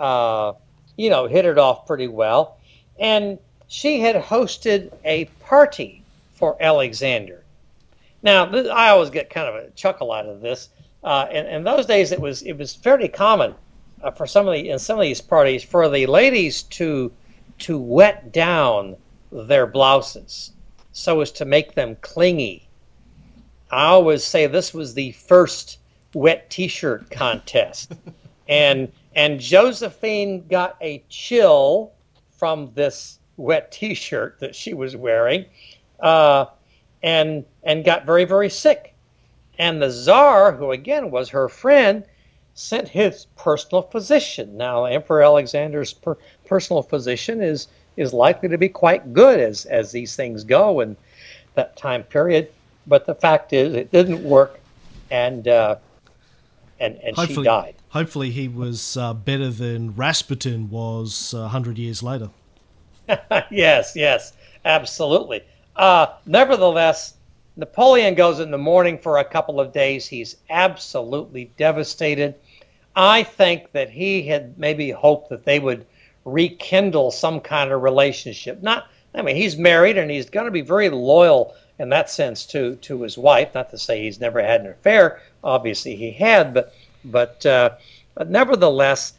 uh, you know, hit it off pretty well, and she had hosted a party for Alexander. Now, I always get kind of a chuckle out of this. Uh, in, in those days, it was it was fairly common uh, for some of the in some of these parties for the ladies to to wet down their blouses so as to make them clingy. I always say this was the first wet T-shirt contest, and and Josephine got a chill from this wet T-shirt that she was wearing, uh, and and got very very sick. And the czar, who again was her friend, sent his personal physician. Now, Emperor Alexander's per- personal physician is is likely to be quite good as as these things go in that time period. But the fact is, it didn't work, and uh, and and hopefully, she died. Hopefully, he was uh, better than Rasputin was a hundred years later. (laughs) yes, yes, absolutely. Uh, nevertheless, Napoleon goes in the mourning for a couple of days. He's absolutely devastated. I think that he had maybe hoped that they would rekindle some kind of relationship. Not, I mean, he's married and he's going to be very loyal in that sense to to his wife. Not to say he's never had an affair. Obviously, he had, but but uh, but nevertheless,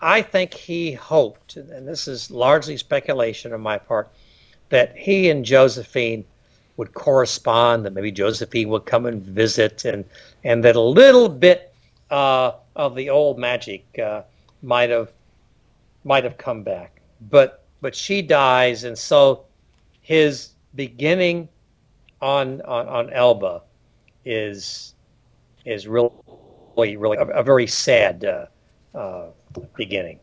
I think he hoped, and this is largely speculation on my part, that he and Josephine would correspond, that maybe Josephine would come and visit, and and that a little bit uh, of the old magic uh, might have might have come back. But but she dies, and so his beginning on on, on Elba is is really really a, a very sad uh, uh, beginning.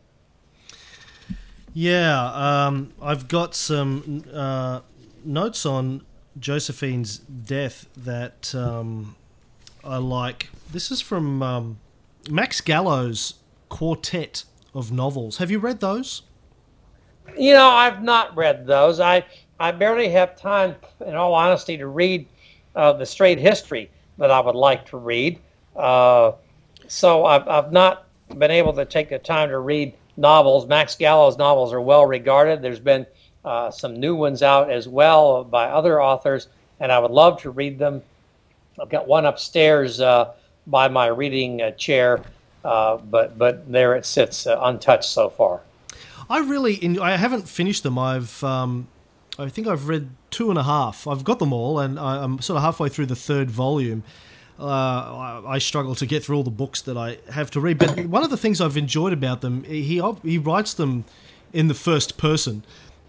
Yeah, um, I've got some uh, notes on Josephine's death that um, I like. This is from um, Max Gallo's quartet of novels. Have you read those? You know, I've not read those. I I barely have time, in all honesty, to read uh, the straight history that I would like to read. Uh, so I've, I've not been able to take the time to read novels. Max Gallo's novels are well regarded. There's been uh, some new ones out as well by other authors, and I would love to read them. I've got one upstairs uh, by my reading uh, chair, uh, but but there it sits uh, untouched so far. I really, I haven't finished them. I've, um, I think I've read two and a half. I've got them all, and I'm sort of halfway through the third volume. Uh, I struggle to get through all the books that I have to read. But (coughs) one of the things I've enjoyed about them, he he writes them in the first person,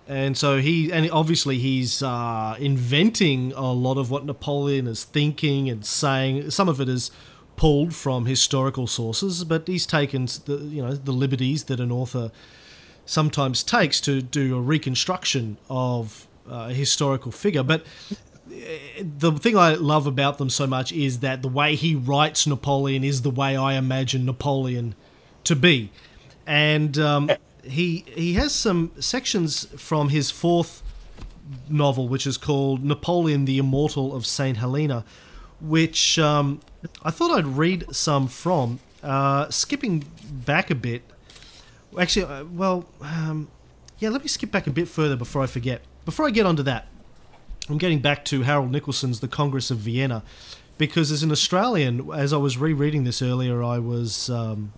and so he and obviously he's uh, inventing a lot of what Napoleon is thinking and saying. Some of it is pulled from historical sources, but he's taken the you know the liberties that an author sometimes takes to do a reconstruction of uh, a historical figure. But the thing I love about them so much is that the way he writes Napoleon is the way I imagine Napoleon to be, and um, (laughs) he he has some sections from his fourth novel, which is called Napoleon the Immortal of Saint Helena, which um, I thought I'd read some from. Uh, skipping back a bit, actually, uh, well, um, yeah, let me skip back a bit further before I forget. Before I get onto that, I'm getting back to Harold Nicolson's The Congress of Vienna, because as an Australian, as I was rereading this earlier, I was um,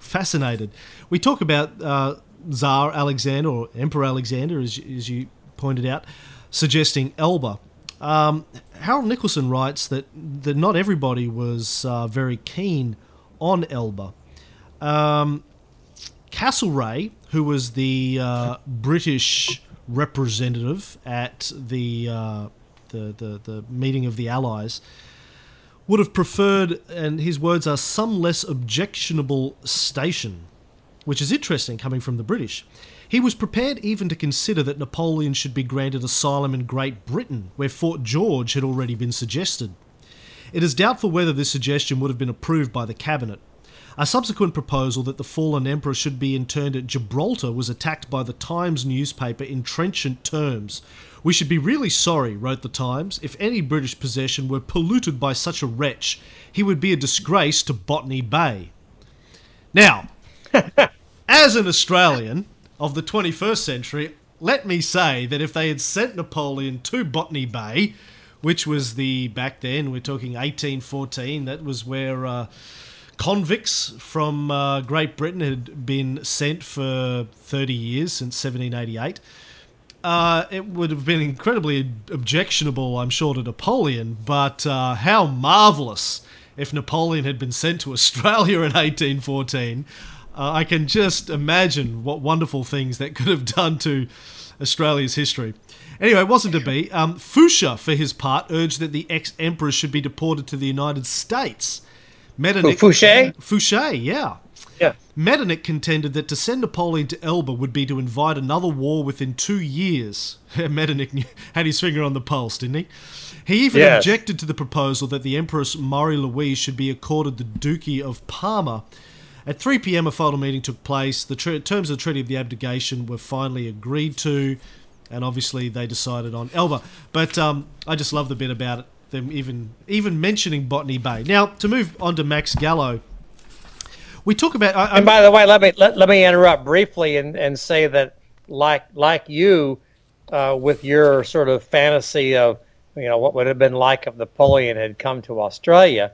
fascinated. We talk about uh, Tsar Alexander or Emperor Alexander, as, as you pointed out, suggesting Elba. Um, Harold Nicolson writes that, that not everybody was uh, very keen on Elba. Um, Castlereagh, who was the uh, British representative at the, uh, the, the, the meeting of the Allies, would have preferred, and his words are, some less objectionable station, which is interesting coming from the British. He was prepared even to consider that Napoleon should be granted asylum in Great Britain, where Fort George had already been suggested. It is doubtful whether this suggestion would have been approved by the cabinet. A subsequent proposal that the fallen emperor should be interned at Gibraltar was attacked by the Times newspaper in trenchant terms. We should be really sorry, wrote the Times, if any British possession were polluted by such a wretch. He would be a disgrace to Botany Bay. Now, (laughs) as an Australian of the 21st century, let me say that if they had sent Napoleon to Botany Bay, which was the back then we're talking 1814, that was where uh, convicts from uh, Great Britain had been sent for 30 years since 1788. Uh, it would have been incredibly objectionable, I'm sure, to Napoleon, but uh, how marvellous if Napoleon had been sent to (laughs) Australia in 1814. Uh, I can just imagine what wonderful things that could have done to Australia's history. Anyway, it wasn't to be. Um, Fouché, for his part, urged that the ex emperor should be deported to the United States. Metternich, Fouché? Fouché, yeah. Yeah. Metternich contended that to send Napoleon to Elba would be to invite another war within two years. (laughs) Metternich had his finger on the pulse, didn't he? He even yes. objected to the proposal that the Empress Marie Louise should be accorded the Duchy of Parma. At 3 p.m., a final meeting took place. The ter- terms of the Treaty of the Abdication were finally agreed to, and obviously they decided on Elba. But um, I just love the bit about it them even even mentioning Botany Bay. Now to move on to Max Gallo, we talk about. I, and by the way, let me let, let me interrupt briefly and, and say that like like you, uh, with your sort of fantasy of you know what would have been like if Napoleon had come to Australia,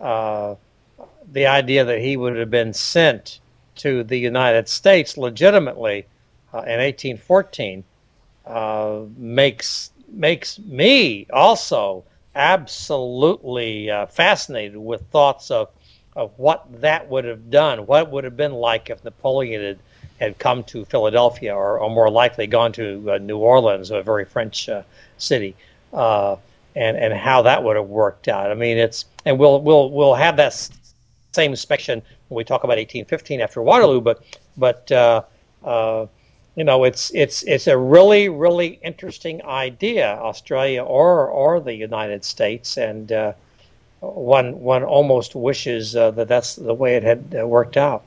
uh, the idea that he would have been sent to the United States legitimately uh, in 1814 uh, makes makes me also absolutely uh, fascinated with thoughts of of what that would have done, what it would have been like if Napoleon had, had come to Philadelphia, or, or more likely gone to uh, New Orleans, a very French uh, city, uh, and and how that would have worked out. I mean, it's and we'll we'll we'll have that same inspection when we talk about 1815 after Waterloo, but but uh, uh, you know, it's it's it's a really really interesting idea, Australia or or the United States, and uh, one one almost wishes uh, that that's the way it had uh, worked out.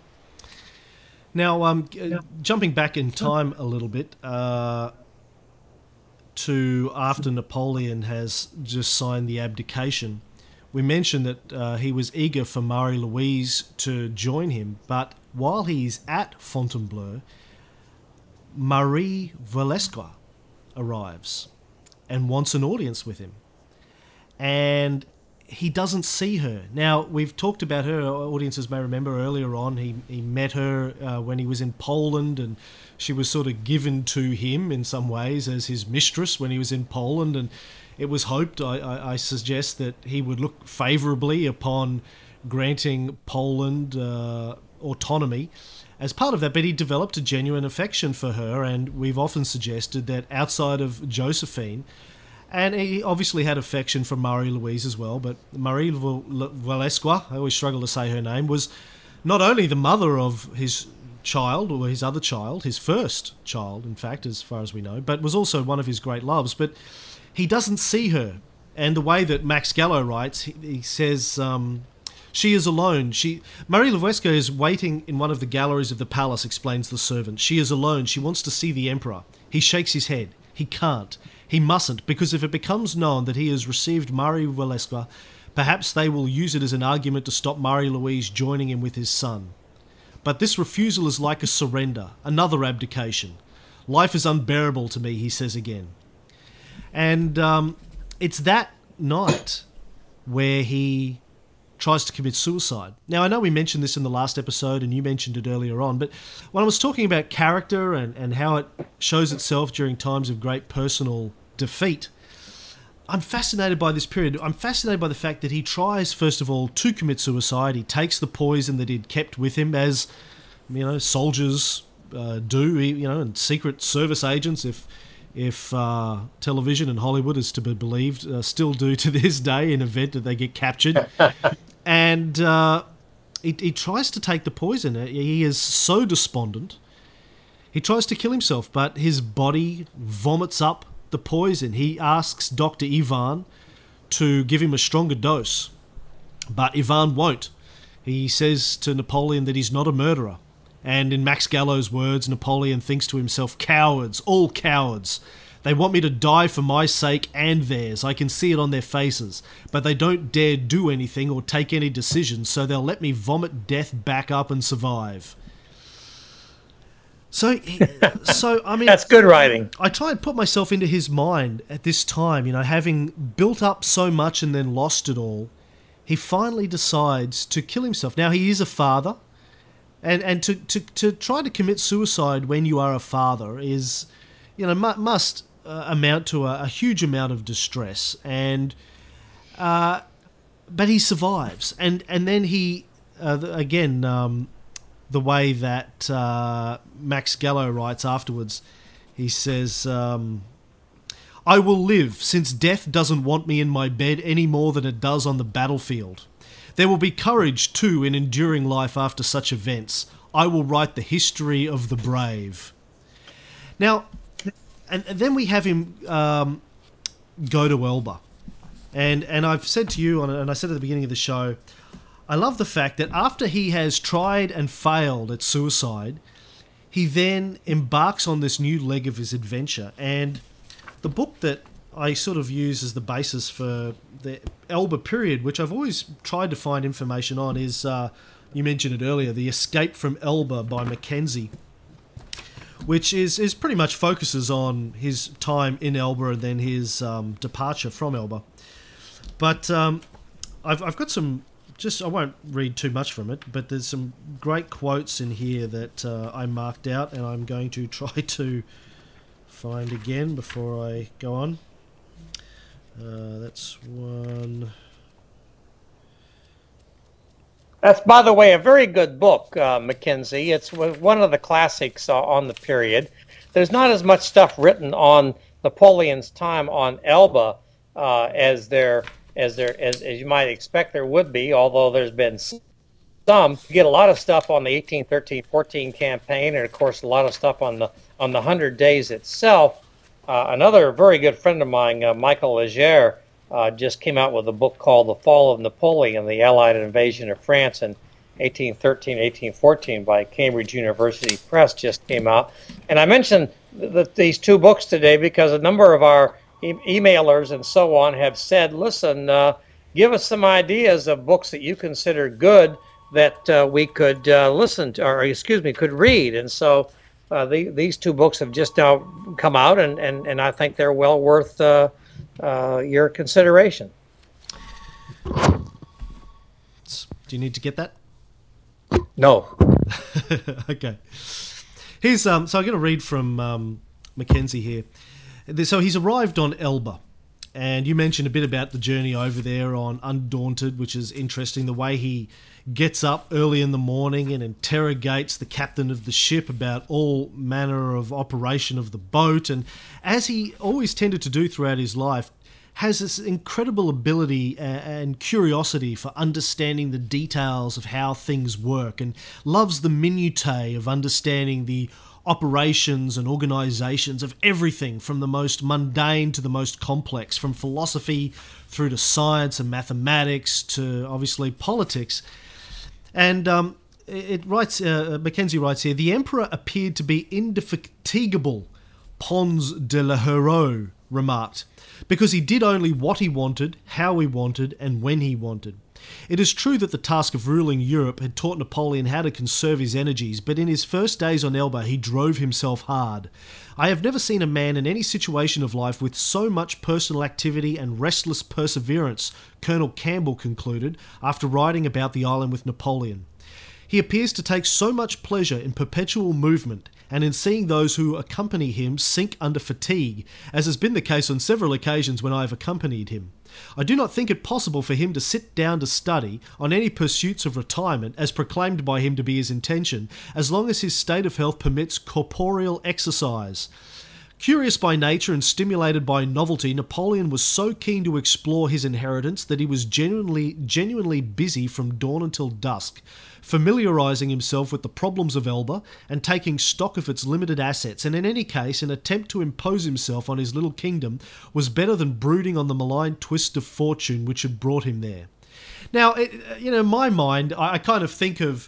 Now, um, yeah. jumping back in time a little bit uh, to after Napoleon has just signed the abdication, we mentioned that uh, he was eager for Marie Louise to join him, but while he's at Fontainebleau Marie Walewska arrives and wants an audience with him. And he doesn't see her. Now, we've talked about her, audiences may remember earlier on, he, he met her uh, when he was in Poland, and she was sort of given to him in some ways as his mistress when he was in Poland. And it was hoped, I, I, I suggest, that he would look favourably upon granting Poland uh, autonomy as part of that, but he developed a genuine affection for her, and we've often suggested that outside of Josephine, and he obviously had affection for Marie Louise as well, but Marie Walewska, I always struggle to say her name, was not only the mother of his child, or his other child, his first child, in fact, as far as we know, but was also one of his great loves, but he doesn't see her. And the way that Max Gallo writes, he, he says, um, she is alone. She Marie Walewska is waiting in one of the galleries of the palace, explains the servant. She is alone. She wants to see the emperor. He shakes his head. He can't. He mustn't, because if it becomes known that he has received Marie Walewska, perhaps they will use it as an argument to stop Marie Louise joining him with his son. But this refusal is like a surrender, another abdication. Life is unbearable to me, he says again. And um, it's that night where he tries to commit suicide. Now, I know we mentioned this in the last episode and you mentioned it earlier on, but when I was talking about character and, and how it shows itself during times of great personal defeat, I'm fascinated by this period. I'm fascinated by the fact that he tries, first of all, to commit suicide. He takes the poison that he'd kept with him, as you know, soldiers uh, do, you know, and secret service agents, if if uh, television and Hollywood is to be believed, uh, still do to (laughs) this day in event that they get captured. (laughs) and uh, he, he, tries to take the poison. He is so despondent. He tries to kill himself, but his body vomits up the poison. He asks Dr. Yvan to give him a stronger dose, but Yvan won't. He says to Napoleon that he's not a murderer. And in Max Gallo's words, Napoleon thinks to himself, Cowards, all cowards. They want me to die for my sake and theirs. I can see it on their faces. But they don't dare do anything or take any decisions, so they'll let me vomit death back up and survive. So, (laughs) so I mean, that's good writing. I try and put myself into his mind at this time. You know, having built up so much and then lost it all, he finally decides to kill himself. Now he is a father, and and to to, to try to commit suicide when you are a father is, you know, mu- must uh, amount to a, a, huge amount of distress and. Uh, but he survives, and and then he uh, again um, the way that uh, Max Gallo writes afterwards. He says, um, I will live, since death doesn't want me in my bed any more than it does on the battlefield. There will be courage, too, in enduring life after such events. I will write the history of the brave. Now, and, then we have him um, go to Elba. And, and I've said to you, and I said at the beginning of the show, I love the fact that after he has tried and failed at suicide, he then embarks on this new leg of his adventure. And the book that I sort of use as the basis for the Elba period, which I've always tried to find information on, is uh, you mentioned it earlier, The Escape from Elba by Mackenzie, which is, is pretty much focuses on his time in Elba and then his um, departure from Elba. But um, I've, I've got some just I won't read too much from it, but there's some great quotes in here that uh, I marked out, and I'm going to (laughs) try to find again before I go on. Uh, that's one. That's, by the way, a very good book, uh, Mackenzie. It's one of the classics uh, on the period. There's not as much stuff written on Napoleon's time on Elba uh, as there as there as, as you might expect there would be, although there's been some. You get a lot of stuff on the 1813-14 campaign, and of course a lot of stuff on the on the Hundred Days itself. Uh, another very good friend of mine, uh, Michael Leggiere, uh, just came out with a book called The Fall of Napoleon: and The Allied Invasion of France in 1813-1814 by Cambridge University Press just came out. And I mentioned th- these two books today because a number of our e- emailers and so on have said, listen, uh, give us some ideas of books that you consider good that uh, we could uh, listen to, or excuse me, could read. And so uh, the, these two books have just now come out, and, and, and I think they're well worth uh, uh, your consideration. Do you need to get that? No. (laughs) okay. Here's um. So I'm going to read from um, Mackenzie here. So he's arrived on Elba. And you mentioned a bit about the journey over there on Undaunted, which is interesting. The way he gets up early in the morning and interrogates the captain of the ship about all manner of operation of the boat. And as he always tended to do throughout his life, has this incredible ability uh, and curiosity for understanding the details of how things work and loves the minutiae of understanding the operations and organizations of everything from the most mundane to the most complex, from philosophy through to science and mathematics to obviously politics. And um, it writes, uh, Mackenzie writes here, the emperor appeared to be indefatigable. Pons de l'Hérault remarked, because he did only what he wanted, how he wanted, and when he wanted. It is true that the task of ruling Europe had taught Napoleon how to conserve his energies, but in his first days on Elba he drove himself hard. I have never seen a man in any situation of life with so much personal activity and restless perseverance, Colonel Campbell concluded, after riding about the island with Napoleon. He appears to take so much pleasure in perpetual movement and in seeing those who accompany him sink under fatigue, as has been the case on several occasions when I have accompanied him. I do not think it possible for him to sit down to study on any pursuits of retirement, as proclaimed by him to be his intention, as long as his state of health permits corporeal exercise. Curious by nature and stimulated by novelty, Napoleon was so keen to explore his inheritance that he was genuinely, genuinely busy from dawn until dusk, familiarizing himself with the problems of Elba and taking stock of its limited assets. And in any case, an attempt to impose himself on his little kingdom was better than brooding on the malign twist of fortune which had brought him there. Now, it, uh, you know, in my mind, I, I kind of think of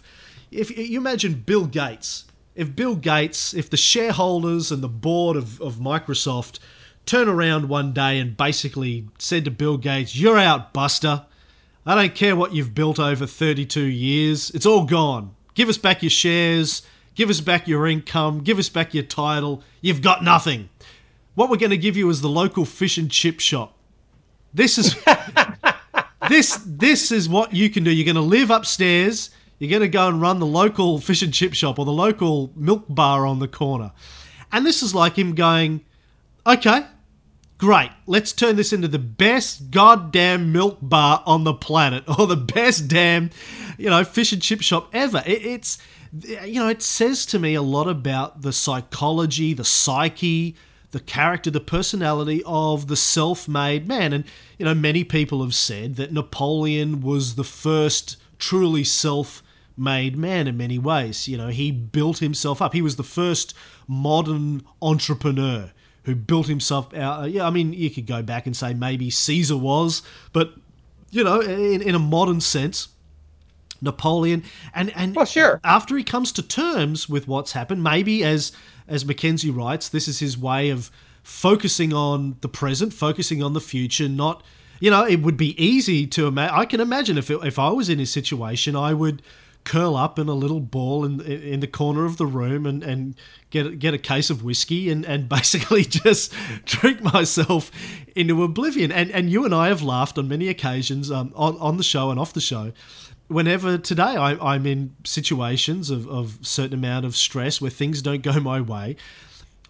if you imagine Bill Gates. If Bill Gates, if the shareholders and the board of, of Microsoft turn around one day and basically said to Bill Gates, You're out, Buster. I don't care what you've built over 32 years. It's all gone. Give us back your shares. Give us back your income. Give us back your title. You've got nothing. What we're going to give you is the local fish and chip shop. This is (laughs) this this is what you can do. You're going to live upstairs. You're going to go and run the local fish and chip shop or the local milk bar on the corner. And this is like him going, okay, great, let's turn this into the best goddamn milk bar on the planet or the best damn, you know, fish and chip shop ever. It, it's, you know, it says to me a lot about the psychology, the psyche, the character, the personality of the self made man. And, you know, many people have said that Napoleon was the first truly self made man in many ways. You know, he built himself up. He was the first modern entrepreneur who built himself out. Uh, yeah, I mean, you could go back and say maybe Caesar was, but, you know, in, in a modern sense, Napoleon and and well, sure. after he comes to terms with what's happened, maybe as as Mackenzie writes, this is his way of focusing on the present, focusing on the future, not you know, it would be easy to imagine. I can imagine if it, if I was in his situation, I would curl up in a little ball in in the corner of the room and, and get get a case of whiskey and, and (laughs) basically just drink myself into oblivion. And and you and I have laughed on many occasions um, on on the show and off the show. Whenever today I, I'm in situations of, of certain amount of stress where things don't go my way,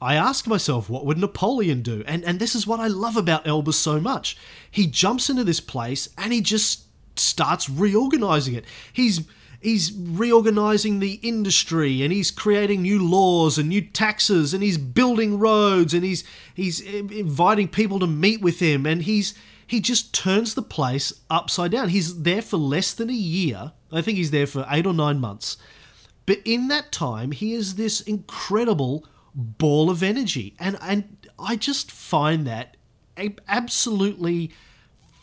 I ask myself, what would Napoleon do? And and this is what I love about Elba so much. He jumps into this place and he just starts reorganizing it. He's he's reorganizing the industry and he's creating new laws and new taxes and he's building roads and he's he's inviting people to meet with him and he's he just turns the place upside down. He's there for less than a year. I think he's there for 8 or 9 months. But in that time, he is this incredible ball of energy and and I just find that absolutely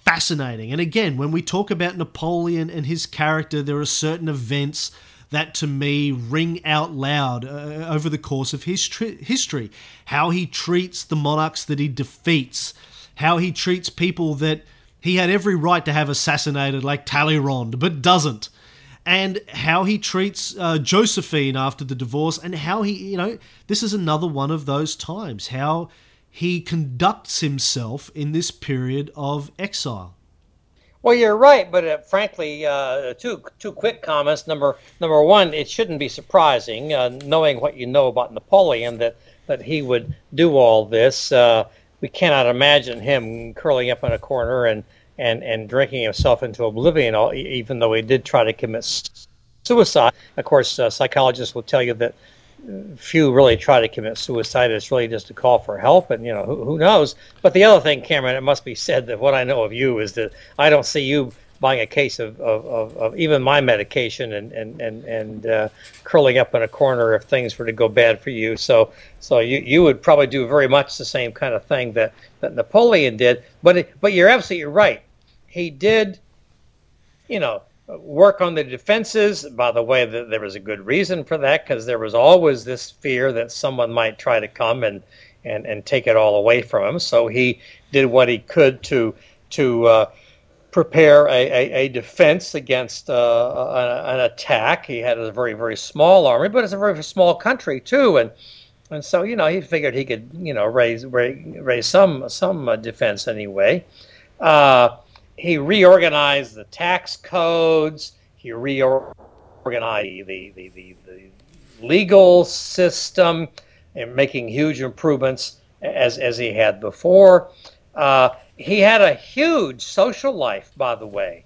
fascinating. And again, when we talk about Napoleon and his character, there are certain events that to me ring out loud uh, over the course of his tri- history. How he treats the monarchs that he defeats, how he treats people that he had every right to have assassinated, like Talleyrand, but doesn't. And how he treats uh, Josephine after the divorce, and how he, you know, this is another one of those times. How he conducts himself in this period of exile. Well, you're right, but uh, frankly, uh, two two quick comments. Number number one, it shouldn't be surprising, uh, knowing what you know about Napoleon, that that he would do all this. Uh, we cannot imagine him curling up in a corner and and and drinking himself into oblivion, even though he did try to commit suicide. Of course, uh, psychologists will tell you that few really try to commit suicide. It's really just a call for help, and you know who, who, knows. But the other thing, Cameron, it must be said that what I know of you is that I don't see you buying a case of, of, of, of even my medication and and and and uh, curling up in a corner if things were to go bad for you. So so you you would probably do very much the same kind of thing that that Napoleon did. But it, but you're absolutely right. He did, you know work on the defenses. By the way, there was a good reason for that because there was always this fear that someone might try to come and, and, and take it all away from him. So he did what he could to to uh, prepare a, a, a, defense against uh, an, attack. He had a very very small army, but it's a very small country too, and and so you know he figured he could you know raise raise, raise some some uh, defense anyway. Uh, he reorganized the tax codes. He reorganized the, the, the, the legal system and making huge improvements as, as he had before. Uh, he had a huge social life, by the way.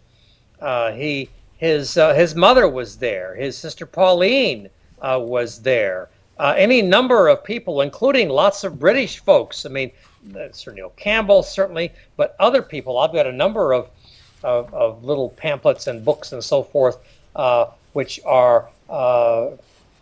Uh, he his uh, his mother was there. His sister Pauline uh, was there. Uh, any number of people, including lots of British folks. I mean, Sir Neil Campbell, certainly, but other people. I've got a number of, of, of little pamphlets and books and so forth, uh, which are uh,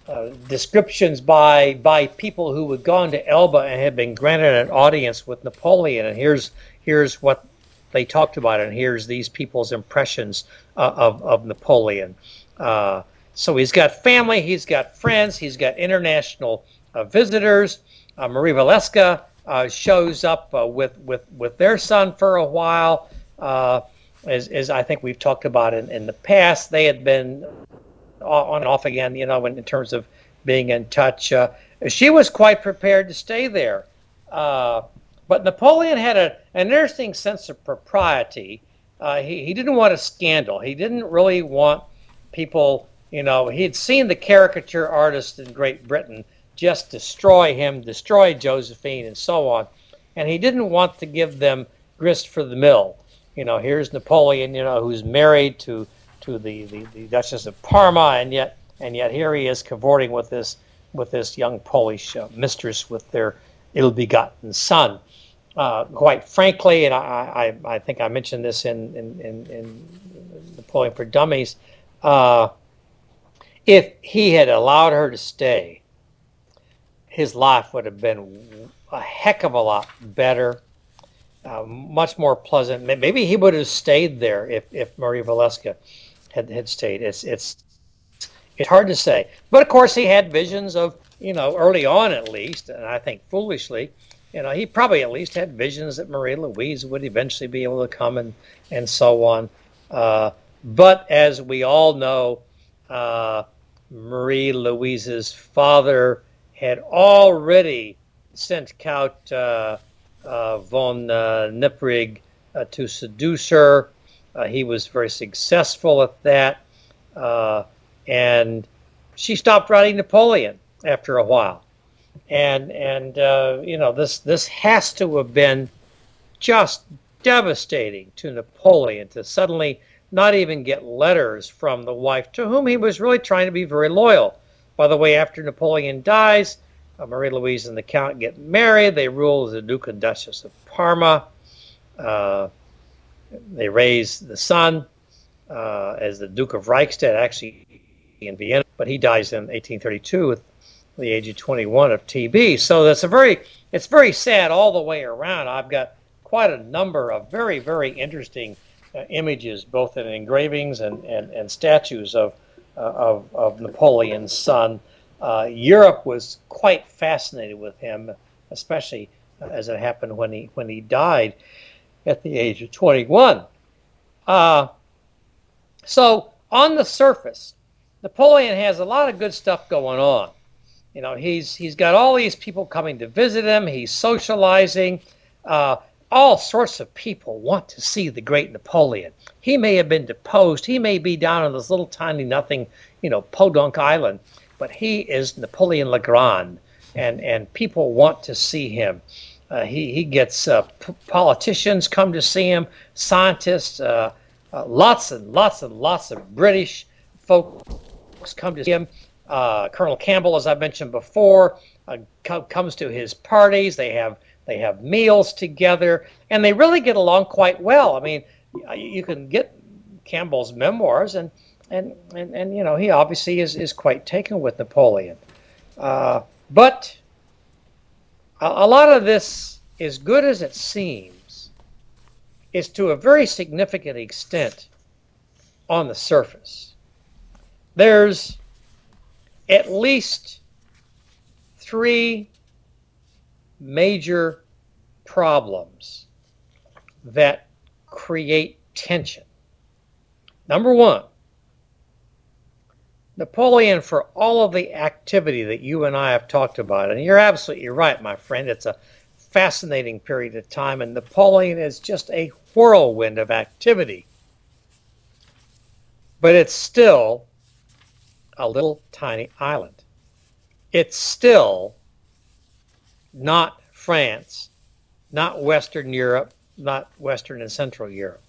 uh, descriptions by by people who had gone to Elba and had been granted an audience with Napoleon. And here's here's what they talked about. And here's these people's impressions uh, of, of Napoleon. Uh, so he's got family, he's got friends, he's got international uh, visitors. Uh, Marie Walewska uh, shows up uh, with, with, with their son for a while. as, as I think we've talked about in, in the past, they had been on and off again, you know, in, in terms of being in touch. she was quite prepared to stay there. But Napoleon had a, an interesting sense of propriety. Uh, he, he didn't want a scandal. He didn't really want people, you know, he had seen the caricature artists in Great Britain just destroy him, destroy Josephine, and so on. And he didn't want to give them grist for the mill. You know, here's Napoleon, you know, who's married to to the, the, the Duchess of Parma, and yet and yet here he is cavorting with this with this young Polish uh, mistress with their ill-begotten son uh, quite frankly, and I, I, I, think I mentioned this in, in, in, in Napoleon for Dummies, uh, if he had allowed her to stay, his life would have been a heck of a lot better, uh, much more pleasant. Maybe he would have stayed there if, if Marie Walewska had, had stayed. It's, it's, it's hard to say. But of course, he had visions of, you know, early on at least, and I think foolishly, you know, he probably at least had visions that Marie Louise would eventually be able to come and, and so on. Uh, but as we all know, uh, Marie Louise's father had already sent Count uh, uh von uh, Neipperg uh, to seduce her. he was very successful at that. and she stopped writing Napoleon after a while and and uh, you know this this has to have been just devastating to Napoleon to suddenly not even get letters from the wife to whom he was really trying to be very loyal. By the way, after Napoleon dies, uh, Marie Louise and the Count get married. They rule as the Duke and Duchess of Parma. Uh, they raise the son uh, as the Duke of Reichstadt, actually in Vienna, but he dies in 1832 with the age of 21 of TB. So that's a very, it's very sad all the way around. I've got quite a number of very, very interesting uh, images, both in engravings and, and, and statues of, of, of Napoleon's son. Uh, Europe was quite fascinated with him, especially as it happened when he, when he died at the age of 21. Uh, so on the surface, Napoleon has a lot of good stuff going on. You know, he's he's got all these people coming to visit him. He's socializing. Uh, all sorts of people want to see the great Napoleon. He may have been deposed. He may be down on this little tiny nothing, you know, Podunk Island, but he is Napoleon Le Grand, and and people want to see him. Uh, he he gets uh, politicians come to see him, scientists, uh, uh lots and lots and lots of British folks come to see him. Uh, Colonel Campbell, as I mentioned before, uh, co- comes to his parties. They have they have meals together, and they really get along quite well. I mean, you can get Campbell's memoirs, and and and, and you know he obviously is is quite taken with Napoleon. Uh, but a, a lot of this, as good as it seems, is to a very significant extent on the surface. There's at least three major problems that create tension. Number one, Napoleon, for all of the activity that you and I have talked about, and you're absolutely right, my friend, it's a fascinating period of time, and Napoleon is just a whirlwind of activity. But it's still a little tiny island. It's still not France, not Western Europe, not Western and Central Europe.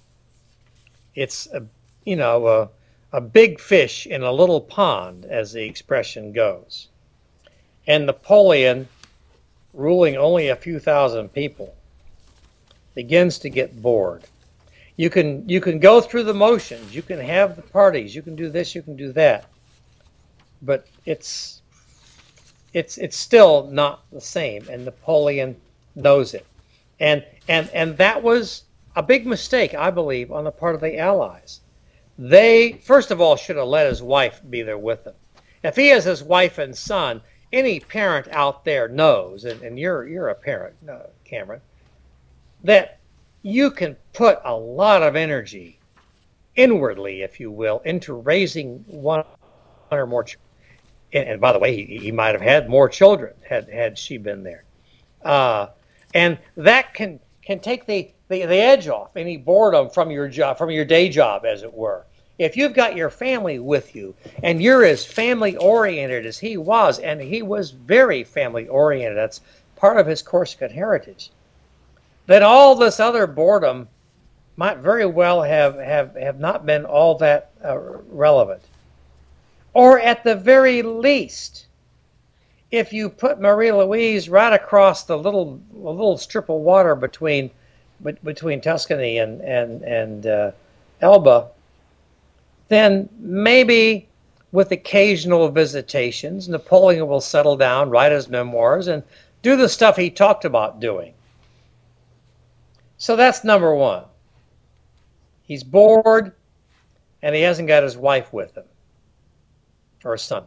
It's a, you know, a, a big fish in a little pond, as the expression goes. And Napoleon, ruling only a few thousand people, begins to get bored. You can you can go through the motions, you can have the parties, you can do this, you can do that but it's it's it's still not the same, and Napoleon knows it, and and and that was a big mistake, I believe, on the part of the Allies. They, first of all, should have let his wife be there with him. If he has his wife and son, any parent out there knows, and, and you're you're a parent, Cameron, that you can put a lot of energy inwardly, if you will, into raising one or more children. And, and by the way, he, he, might have had more children had had she been there, uh, and that can can take the, the, the edge off any boredom from your job from your day job, as it were. If you've got your family with you and you're as family oriented as he was, and he was very family oriented, that's part of his Corsican heritage, then all this other boredom might very well have, have, have not been all that uh, relevant. Or at the very least, if you put Marie Louise right across the little little strip of water between between Tuscany and and and uh, Elba, then maybe with occasional visitations, Napoleon will settle down, write his memoirs, and do the stuff he talked about doing. So that's number one. He's bored, and he hasn't got his wife with him or his son.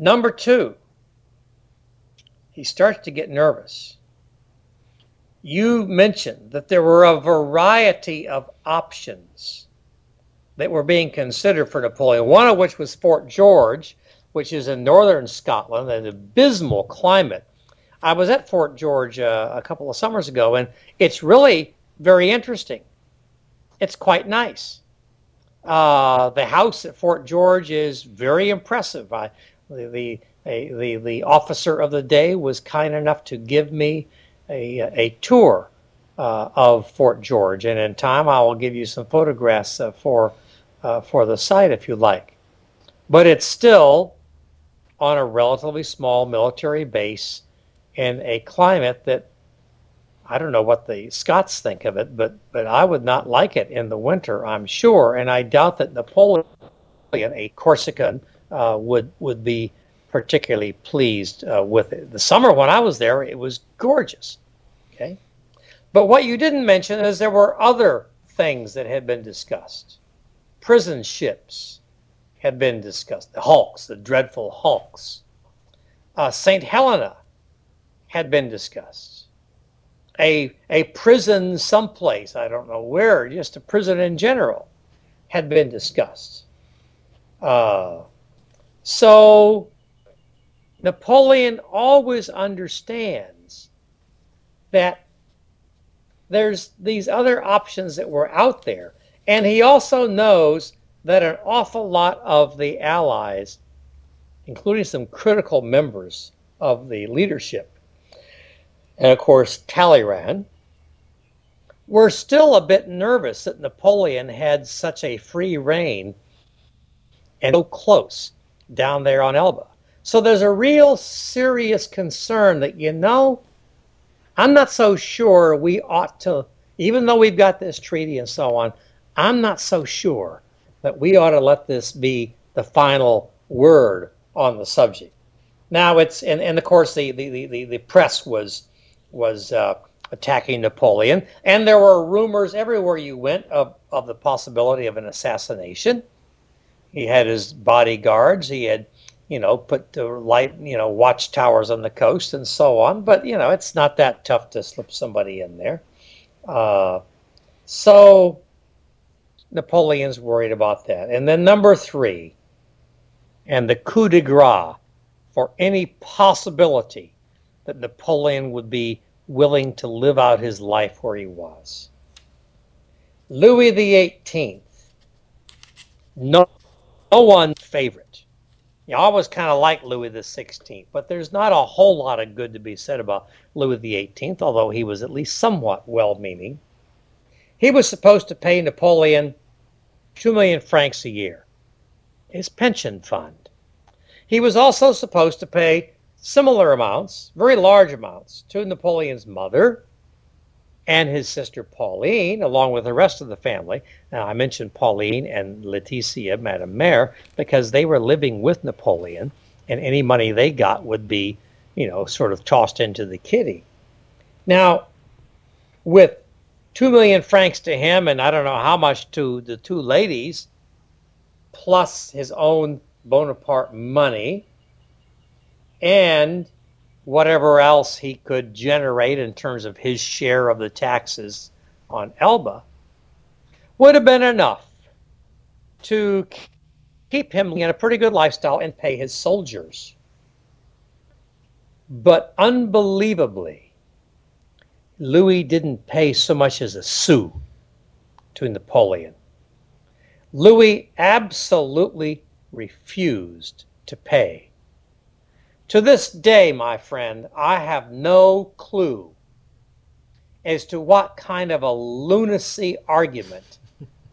Number two, he starts to get nervous. You mentioned that there were a variety of options that were being considered for Napoleon, one of which was Fort George, which is in northern Scotland, an abysmal climate. I was at Fort George uh, a couple of summers ago, and it's really very interesting. It's quite nice. Uh, the house at Fort George is very impressive. I, the, the, a, the, the officer of the day was kind enough to give me a, a tour uh, of Fort George, and in time I will give you some photographs uh, for uh, for the site if you like. But it's still on a relatively small military base in a climate that I don't know what the Scots think of it, but but I would not like it in the winter, I'm sure, and I doubt that Napoleon, a Corsican, uh, would would be particularly pleased uh, with it. The summer when I was there, it was gorgeous. Okay, but what you didn't mention is there were other things that had been discussed prison ships had been discussed. The hulks, the dreadful hulks. Uh, St. Helena had been discussed. A, a prison someplace, I don't know where, just a prison in general, had been discussed. Uh, so Napoleon always understands that there's these other options that were out there. And he also knows that an awful lot of the Allies, including some critical members of the leadership, and of course Talleyrand, were still a bit nervous that Napoleon had such a free reign and so close down there on Elba. So there's a real serious concern that, you know, I'm not so sure we ought to, even though we've got this treaty and so on, I'm not so sure that we ought to let this be the final word on the subject. Now it's and, and of course the, the, the, the press was was uh, attacking Napoleon, and there were rumors everywhere you went of, of the possibility of an assassination. He had his bodyguards. He had, you know, put the light, you know, watchtowers on the coast and so on. But you know, it's not that tough to slip somebody in there. Uh, so Napoleon's worried about that. And then number three, and the coup de grace for any possibility that Napoleon would be willing to live out his life where he was. Louis XVIII, no, no one's favorite. You always kind of like Louis XVI, but there's not a whole lot of good to be said about Louis XVIII, although he was at least somewhat well meaning. He was supposed to pay Napoleon 2 million francs a year, his pension fund. He was also supposed to pay similar amounts, very large amounts, to Napoleon's mother and his sister Pauline, along with the rest of the family. Now, I mentioned Pauline and Laetitia, Madame Mère, because they were living with Napoleon, and any money they got would be, you know, sort of tossed into the kitty. Now, with two million francs to him, and I don't know how much to the two ladies, plus his own Bonaparte money, and whatever else he could generate in terms of his share of the taxes on Elba, would have been enough to keep him in a pretty good lifestyle and pay his soldiers. But unbelievably, Louis didn't pay so much as a sou to Napoleon. Louis absolutely refused to pay. To this day, my friend, I have no clue as to what kind of a lunacy argument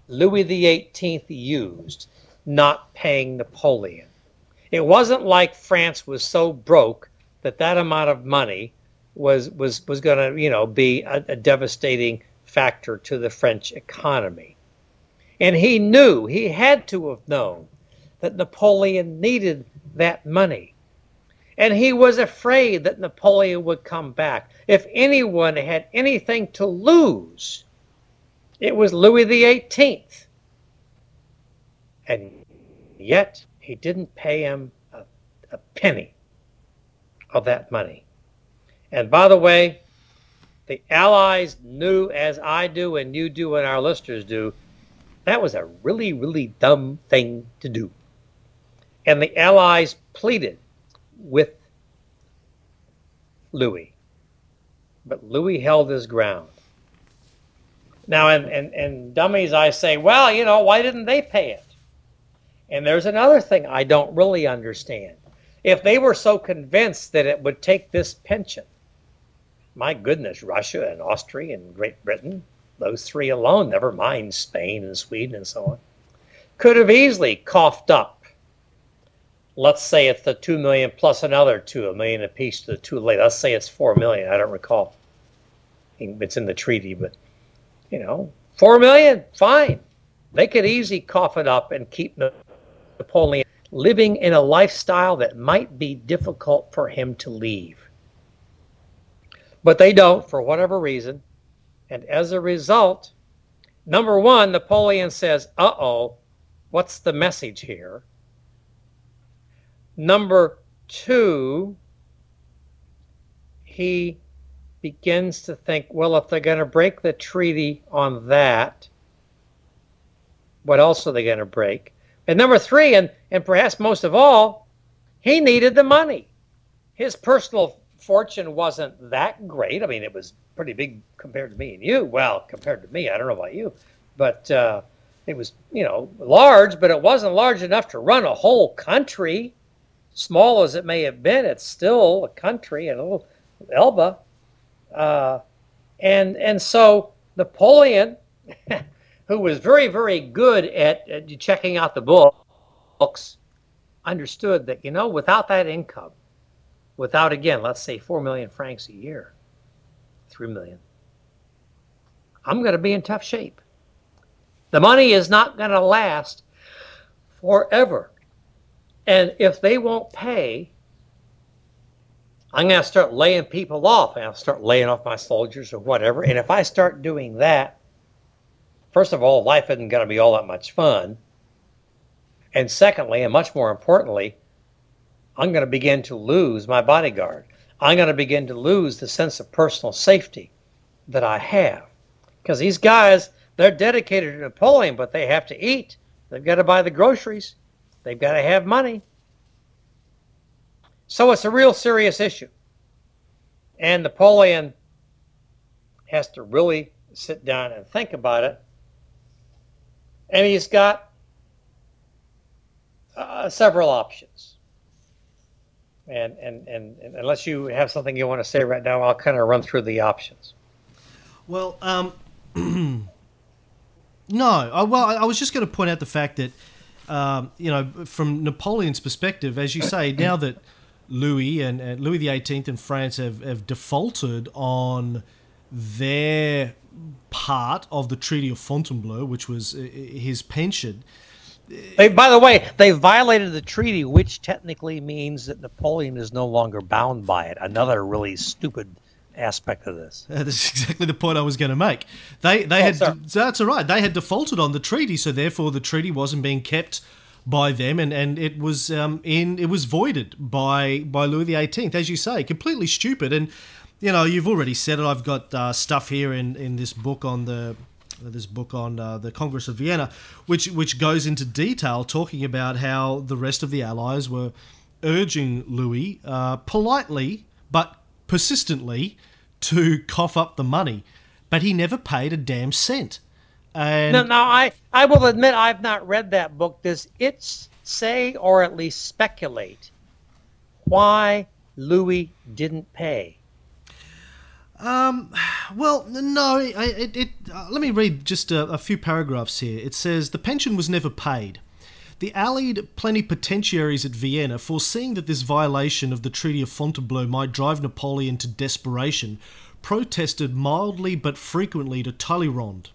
Louis XVIII used not paying Napoleon. It wasn't like France was so broke that that amount of money was was was going to you know be a, a devastating factor to the French economy. And he knew, he had to have known that Napoleon needed that money. And he was afraid that Napoleon would come back. If anyone had anything to lose, it was Louis XVIII. And yet he didn't pay him a, a penny of that money. And by the way, the Allies knew, as I do and you do and our listeners do, that was a really, really dumb thing to do. And the Allies pleaded with Louis. But Louis held his ground. Now, and, and, and dummies, I say, well, you know, why didn't they pay it? And there's another thing I don't really understand. If they were so convinced that it would take this pension, my goodness, Russia and Austria and Great Britain, those three alone, never mind Spain and Sweden and so on, could have easily coughed up. Let's say it's the two million plus another two, a million apiece to the two late. Let's say it's four million. I don't recall. It's in the treaty, but you know, four million, fine. They could easily cough it up and keep Napoleon living in a lifestyle that might be difficult for him to leave. But they don't for whatever reason. And as a result, number one, Napoleon says, uh oh, what's the message here? Number two, he begins to think, well, if they're going to break the treaty on that, what else are they going to break? And number three, and, and perhaps most of all, he needed the money. His personal fortune wasn't that great. I mean, it was pretty big compared to me and you. Well, compared to me, I don't know about you, but uh, it was, you know, large, but it wasn't large enough to run a whole country. Small as it may have been, it's still a country and a little Elba. Uh, and and so Napoleon (laughs) who was very, very good at, at checking out the books, understood that, you know, without that income, without, again, let's say 4 million francs a year, 3 million, I'm going to be in tough shape. The money is not going to last forever. And if they won't pay, I'm going to start laying people off. And I'll start laying off my soldiers or whatever. And if I start doing that, first of all, life isn't going to be all that much fun. And secondly, and much more importantly, I'm going to begin to lose my bodyguard. I'm going to begin to lose the sense of personal safety that I have. Because these guys, they're dedicated to Napoleon, but they have to eat. They've got to buy the groceries. They've got to have money. So it's a real serious issue. And Napoleon has to really sit down and think about it and he's got uh, several options. And, and, and, and, unless you have something you want to say right now, I'll kind of run through the options. Well, um, (clears throat) no. I, well, I was just going to point out the fact that, um, you know, from Napoleon's perspective, as you say, now that Louis and, and Louis XVIII and France have, have defaulted on their part of the Treaty of Fontainebleau, which was uh, his pension. They, by the way, they violated the treaty, which technically means that Napoleon is no longer bound by it. Another really stupid aspect of this. (laughs) Uh, that's exactly the point I was going to make. They they Oh, had sorry. that's all right. They had defaulted on the treaty, so therefore the treaty wasn't being kept by them, and, and it was um, in it was voided by by Louis the Eighteenth, as you say, completely stupid. And you know you've already said it. I've got uh, stuff here in, in this book on the this book on uh, the Congress of Vienna, which which goes into detail talking about how the rest of the Allies were urging Louis uh, politely but persistently to cough up the money, but he never paid a damn cent. And No, now I, I will admit I've not read that book. Does it say or at least speculate why Louis didn't pay? Um, well, no, I- it, it, uh, let me read just a, a few paragraphs here. It says the pension was never paid. The allied plenipotentiaries at Vienna, foreseeing that this violation of the Treaty of Fontainebleau might drive Napoleon to desperation, protested mildly but frequently to Talleyrand.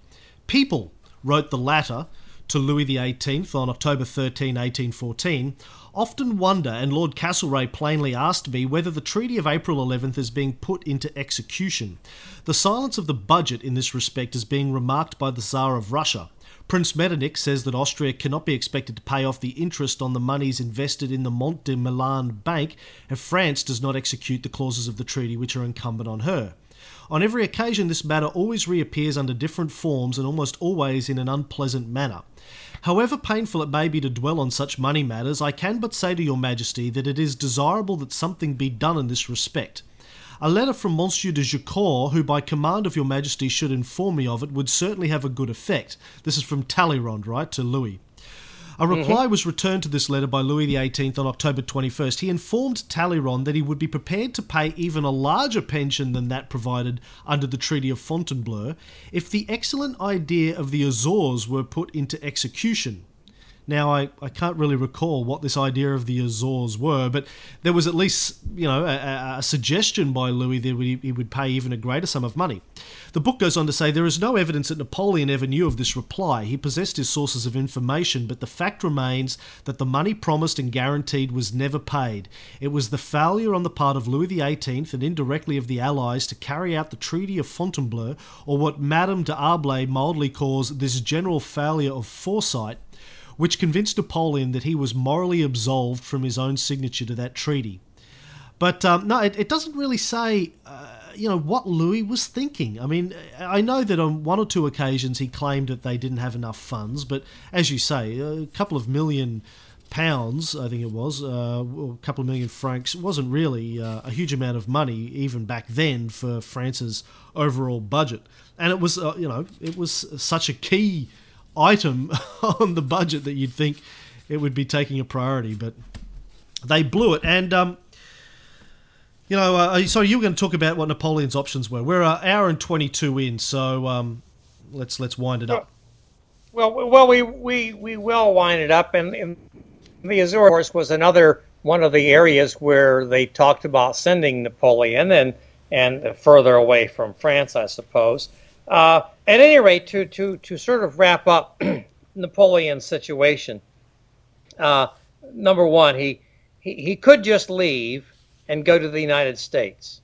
People, wrote the latter to Louis XVIII on October 13, 1814, often wonder, and Lord Castlereagh plainly asked me, whether the Treaty of April 11th is being put into execution. The silence of the budget in this respect is being remarked by the Tsar of Russia. Prince Metternich says that Austria cannot be expected to pay off the interest on the monies invested in the Mont de Milan Bank if France does not execute the clauses of the treaty which are incumbent on her. On every occasion, this matter always reappears under different forms and almost always in an unpleasant manner. However painful it may be to dwell on such money matters, I can but say to your Majesty that it is desirable that something be done in this respect. A letter from Monsieur de Jaucourt, who by command of your Majesty should inform me of it, would certainly have a good effect. This is from Talleyrand, right, to Louis. A mm-hmm. reply was returned to this letter by Louis XVIII on October 21st. He informed Talleyrand that he would be prepared to pay even a larger pension than that provided under the Treaty of Fontainebleau if the excellent idea of the Azores were put into execution. Now, I, I can't really recall what this idea of the Azores were, but there was at least, you know, a, a, suggestion by Louis that he, he would pay even a greater sum of money. The book goes on to say there is no evidence that Napoleon ever knew of this reply. He possessed his sources of information, but the fact remains that the money promised and guaranteed was never paid. It was the failure on the part of Louis XVIII and indirectly of the Allies to carry out the Treaty of Fontainebleau, or what Madame d'Arblay mildly calls this general failure of foresight, which convinced Napoleon that he was morally absolved from his own signature to that treaty. But um, no, it, it doesn't really say, uh, you know, what Louis was thinking. I mean, I know that on one or two occasions he claimed that they didn't have enough funds, but as you say, a couple of million pounds, I think it was, uh, a couple of million francs, wasn't really uh, a huge amount of money even back then for France's overall budget. And it was, uh, you know, it was such a key item (laughs) on the budget that you'd think it would be taking a priority, but they blew it. And um, you know, uh, so you were going to talk about what Napoleon's options were. We're an hour and twenty-two in, so um, let's let's wind it up. Well, well, we we, we will wind it up, and, and the Azores horse was another one of the areas where they talked about sending Napoleon, and and further away from France, I suppose. Uh, at any rate, to to to sort of wrap up (clears throat) Napoleon's situation, uh, number one, he, he he could just leave and go to the United States.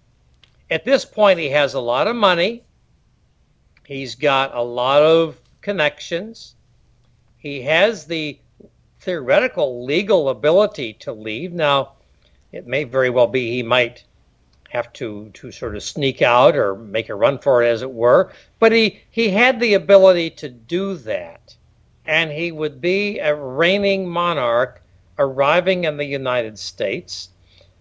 At this point, he has a lot of money. He's got a lot of connections. He has the theoretical legal ability to leave. Now, it may very well be he might have to to sort of sneak out or make a run for it, as it were. But he he had the ability to do that, and he would be a reigning monarch arriving in the United States.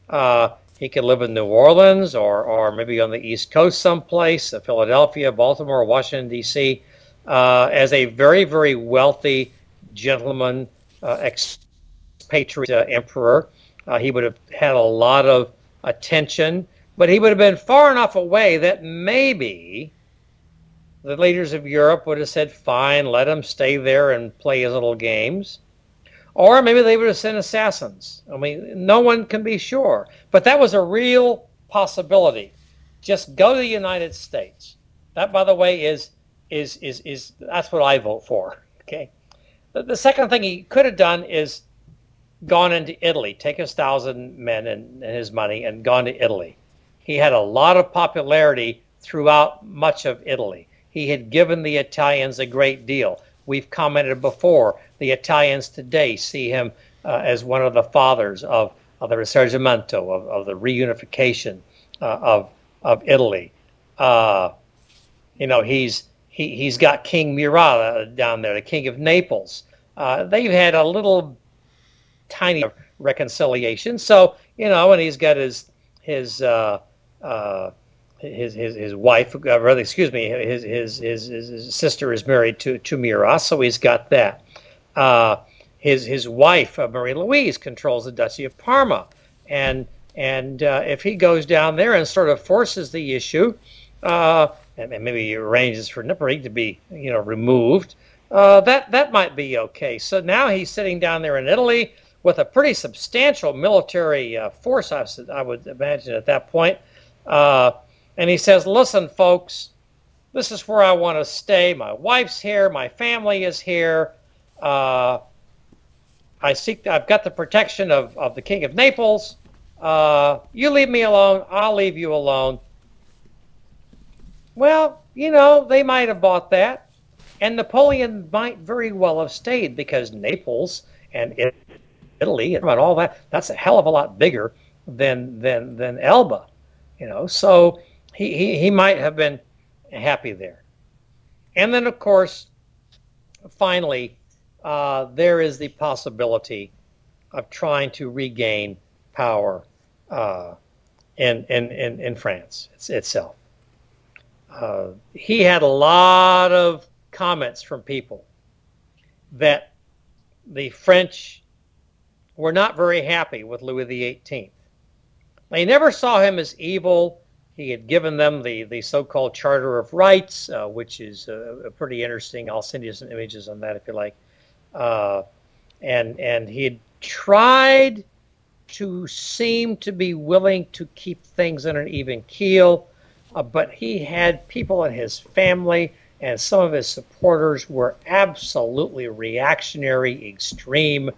Uh, he could live in New Orleans or or maybe on the East Coast someplace, uh, Philadelphia, Baltimore, Washington D.C. Uh, as a very very wealthy gentleman, uh, expatriate uh, emperor. Uh, he would have had a lot of attention, but he would have been far enough away that maybe the leaders of Europe would have said, fine, let him stay there and play his little games. Or maybe they would have sent assassins. I mean, no one can be sure. But that was a real possibility. Just go to the United States. That, by the way, is is is is that's what I vote for. (laughs) Okay. The, the second thing he could have done is gone into Italy, take his thousand men and, and his money, and gone to Italy. He had a lot of popularity throughout much of Italy. He had given the Italians a great deal. We've commented before, the Italians today see him uh, as one of the fathers of, of the Risorgimento, of, of the reunification uh, of, of Italy. Uh, you know, he's, he, he's got King Murat down there, the King of Naples. Uh, they've had a little tiny reconciliation. So, you know, and he's got his, his, uh, his his his wife, uh, rather, excuse me, his, his his his sister is married to to Murat, so he's got that. Uh, his his wife, uh, Marie Louise, controls the Duchy of Parma, and and uh, if he goes down there and sort of forces the issue, uh, and maybe arranges for Neipperg to be you know removed, that that might be okay. So now he's sitting down there in Italy with a pretty substantial military force, I, I would imagine at that point. Uh, and he says, Listen, folks, this is where I want to stay. My wife's here, my family is here. Uh, I seek, I've got the protection of, of the King of Naples. Uh, you leave me alone, I'll leave you alone. Well, you know, they might have bought that. And Napoleon might very well have stayed because Naples and Italy and all that, that's a hell of a lot bigger than, than, than Elba. You know, so he, he, he might have been happy there. And then, of course, finally, uh, there is the possibility of trying to regain power uh, in, in, in, in, France it's, itself. Uh, he had a lot of comments from people that the French were not very happy with Louis XVIII. They never saw him as evil. He had given them the, the so-called Charter of Rights, uh, which is uh, pretty interesting. I'll send you some images on that if you like. Uh, and and he had tried to seem to be willing to keep things on an even keel, uh, but he had people in his family and some of his supporters were absolutely reactionary, extreme.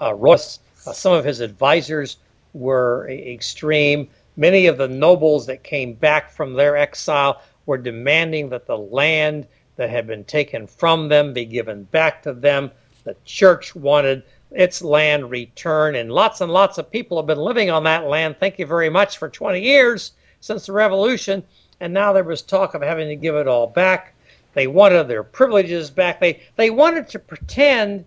Uh, Ross, uh, some of his advisors were extreme. Many of the nobles that came back from their exile were demanding that the land that had been taken from them be given back to them. The church wanted its land returned, and lots and lots of people have been living on that land, thank you very much, for 20 years since the revolution, and now there was talk of having to give it all back. They wanted their privileges back. They, they wanted to pretend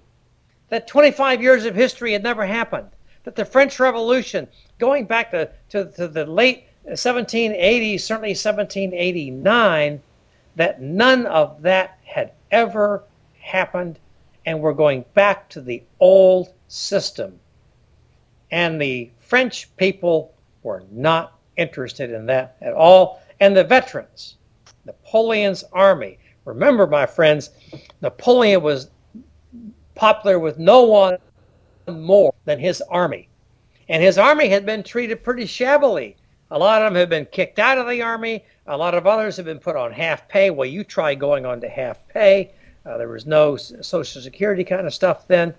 that 25 years of history had never happened that the French Revolution, going back to, to, to the late 1780s, certainly 1789, that none of that had ever happened, and we're going back to the old system. And the French people were not interested in that at all. And the veterans, Napoleon's army. Remember, my friends, Napoleon was popular with no one more than his army. And his army had been treated pretty shabbily. A lot of them had been kicked out of the army. A lot of others have been put on half pay. Well, you try going on to half pay. Uh, there was no Social Security kind of stuff then.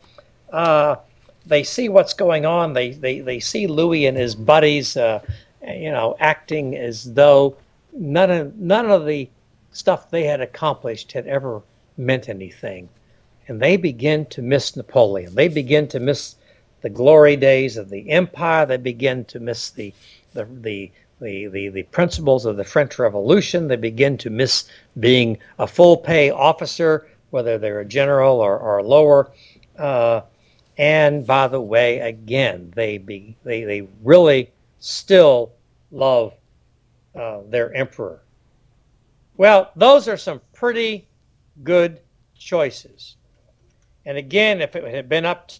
Uh, they see what's going on. They, they, they see Louis and his buddies, uh, you know, acting as though none of, none of the stuff they had accomplished had ever meant anything and they begin to miss Napoleon. They begin to miss the glory days of the empire. They begin to miss the the the the, the, the principles of the French Revolution. They begin to miss being a full pay officer, whether they're a general or, or lower. Uh, and by the way, again, they be they, they really still love uh, their emperor. Well, those are some pretty good choices. And again, if it had been up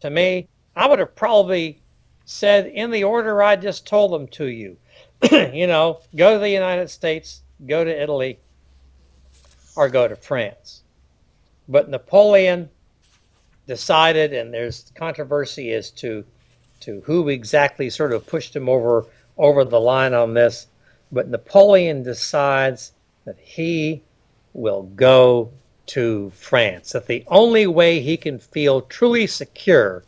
to me, I would have probably said in the order I just told them to you. (clears throat) you know, go to the United States, go to Italy, or go to France. But Napoleon decided, and there's controversy as to to who exactly sort of pushed him over over the line on this. But Napoleon decides that he will go to France, that the only way he can feel truly secure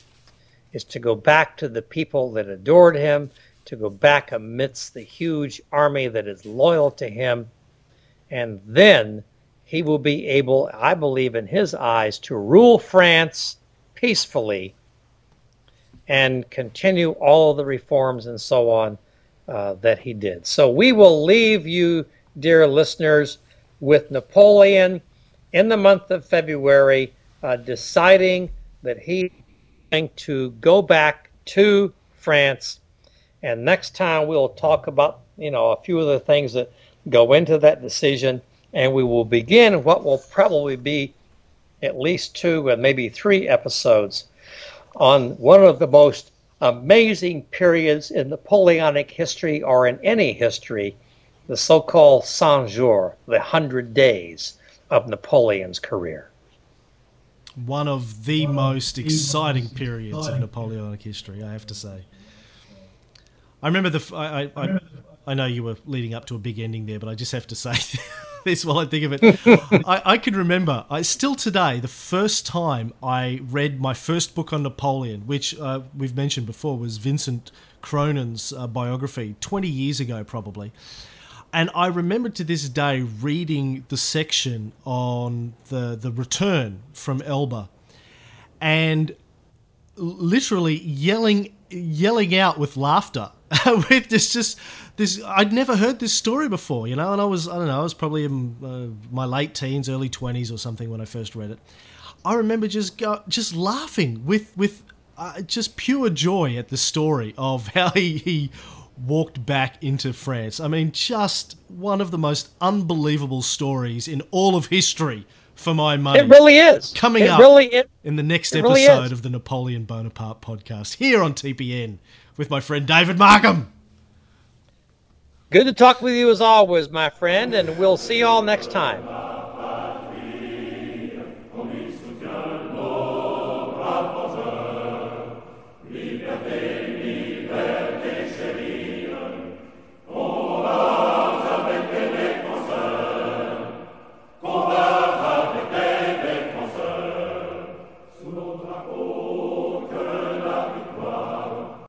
is to go back to the people that adored him, to go back amidst the huge army that is loyal to him. And then he will be able, I believe, in his eyes, to rule France peacefully and continue all the reforms and so on uh, that he did. So we will leave you, dear listeners, with Napoleon in the month of February uh, deciding that he going to go back to France. And next time we'll talk about, you know, a few of the things that go into that decision. And we will begin what will probably be at least two and maybe three episodes on one of the most amazing periods in Napoleonic history or in any history, the so called Cent Jours, the hundred days of Napoleon's career. One of the One most of exciting most periods exciting. of Napoleonic history, I have to say. I remember the. I, I, I, I know you were leading up to a big ending there, but I just have to say (laughs) this while I think of it. I, I can remember, I still today, the first time I read my first book on Napoleon, which uh, we've mentioned before, was Vincent Cronin's uh, biography, 20 years ago probably. And I remember to this day reading the section on the, the return from Elba and literally yelling yelling out with laughter (laughs) with this just this I'd never heard this story before, you know, and I was I don't know, I was probably in uh, my late teens, early 20s or something when I first read it. I remember just go, just laughing with with uh, just pure joy at the story of (laughs) how he, he walked back into France. I mean, just one of the most unbelievable stories in all of history for my money. It really is. Coming it up really, it, in the next episode really of the Napoleon Bonaparte podcast here on TPN with my friend David Markham. Good to talk with you as always, my friend, and we'll see you all next time.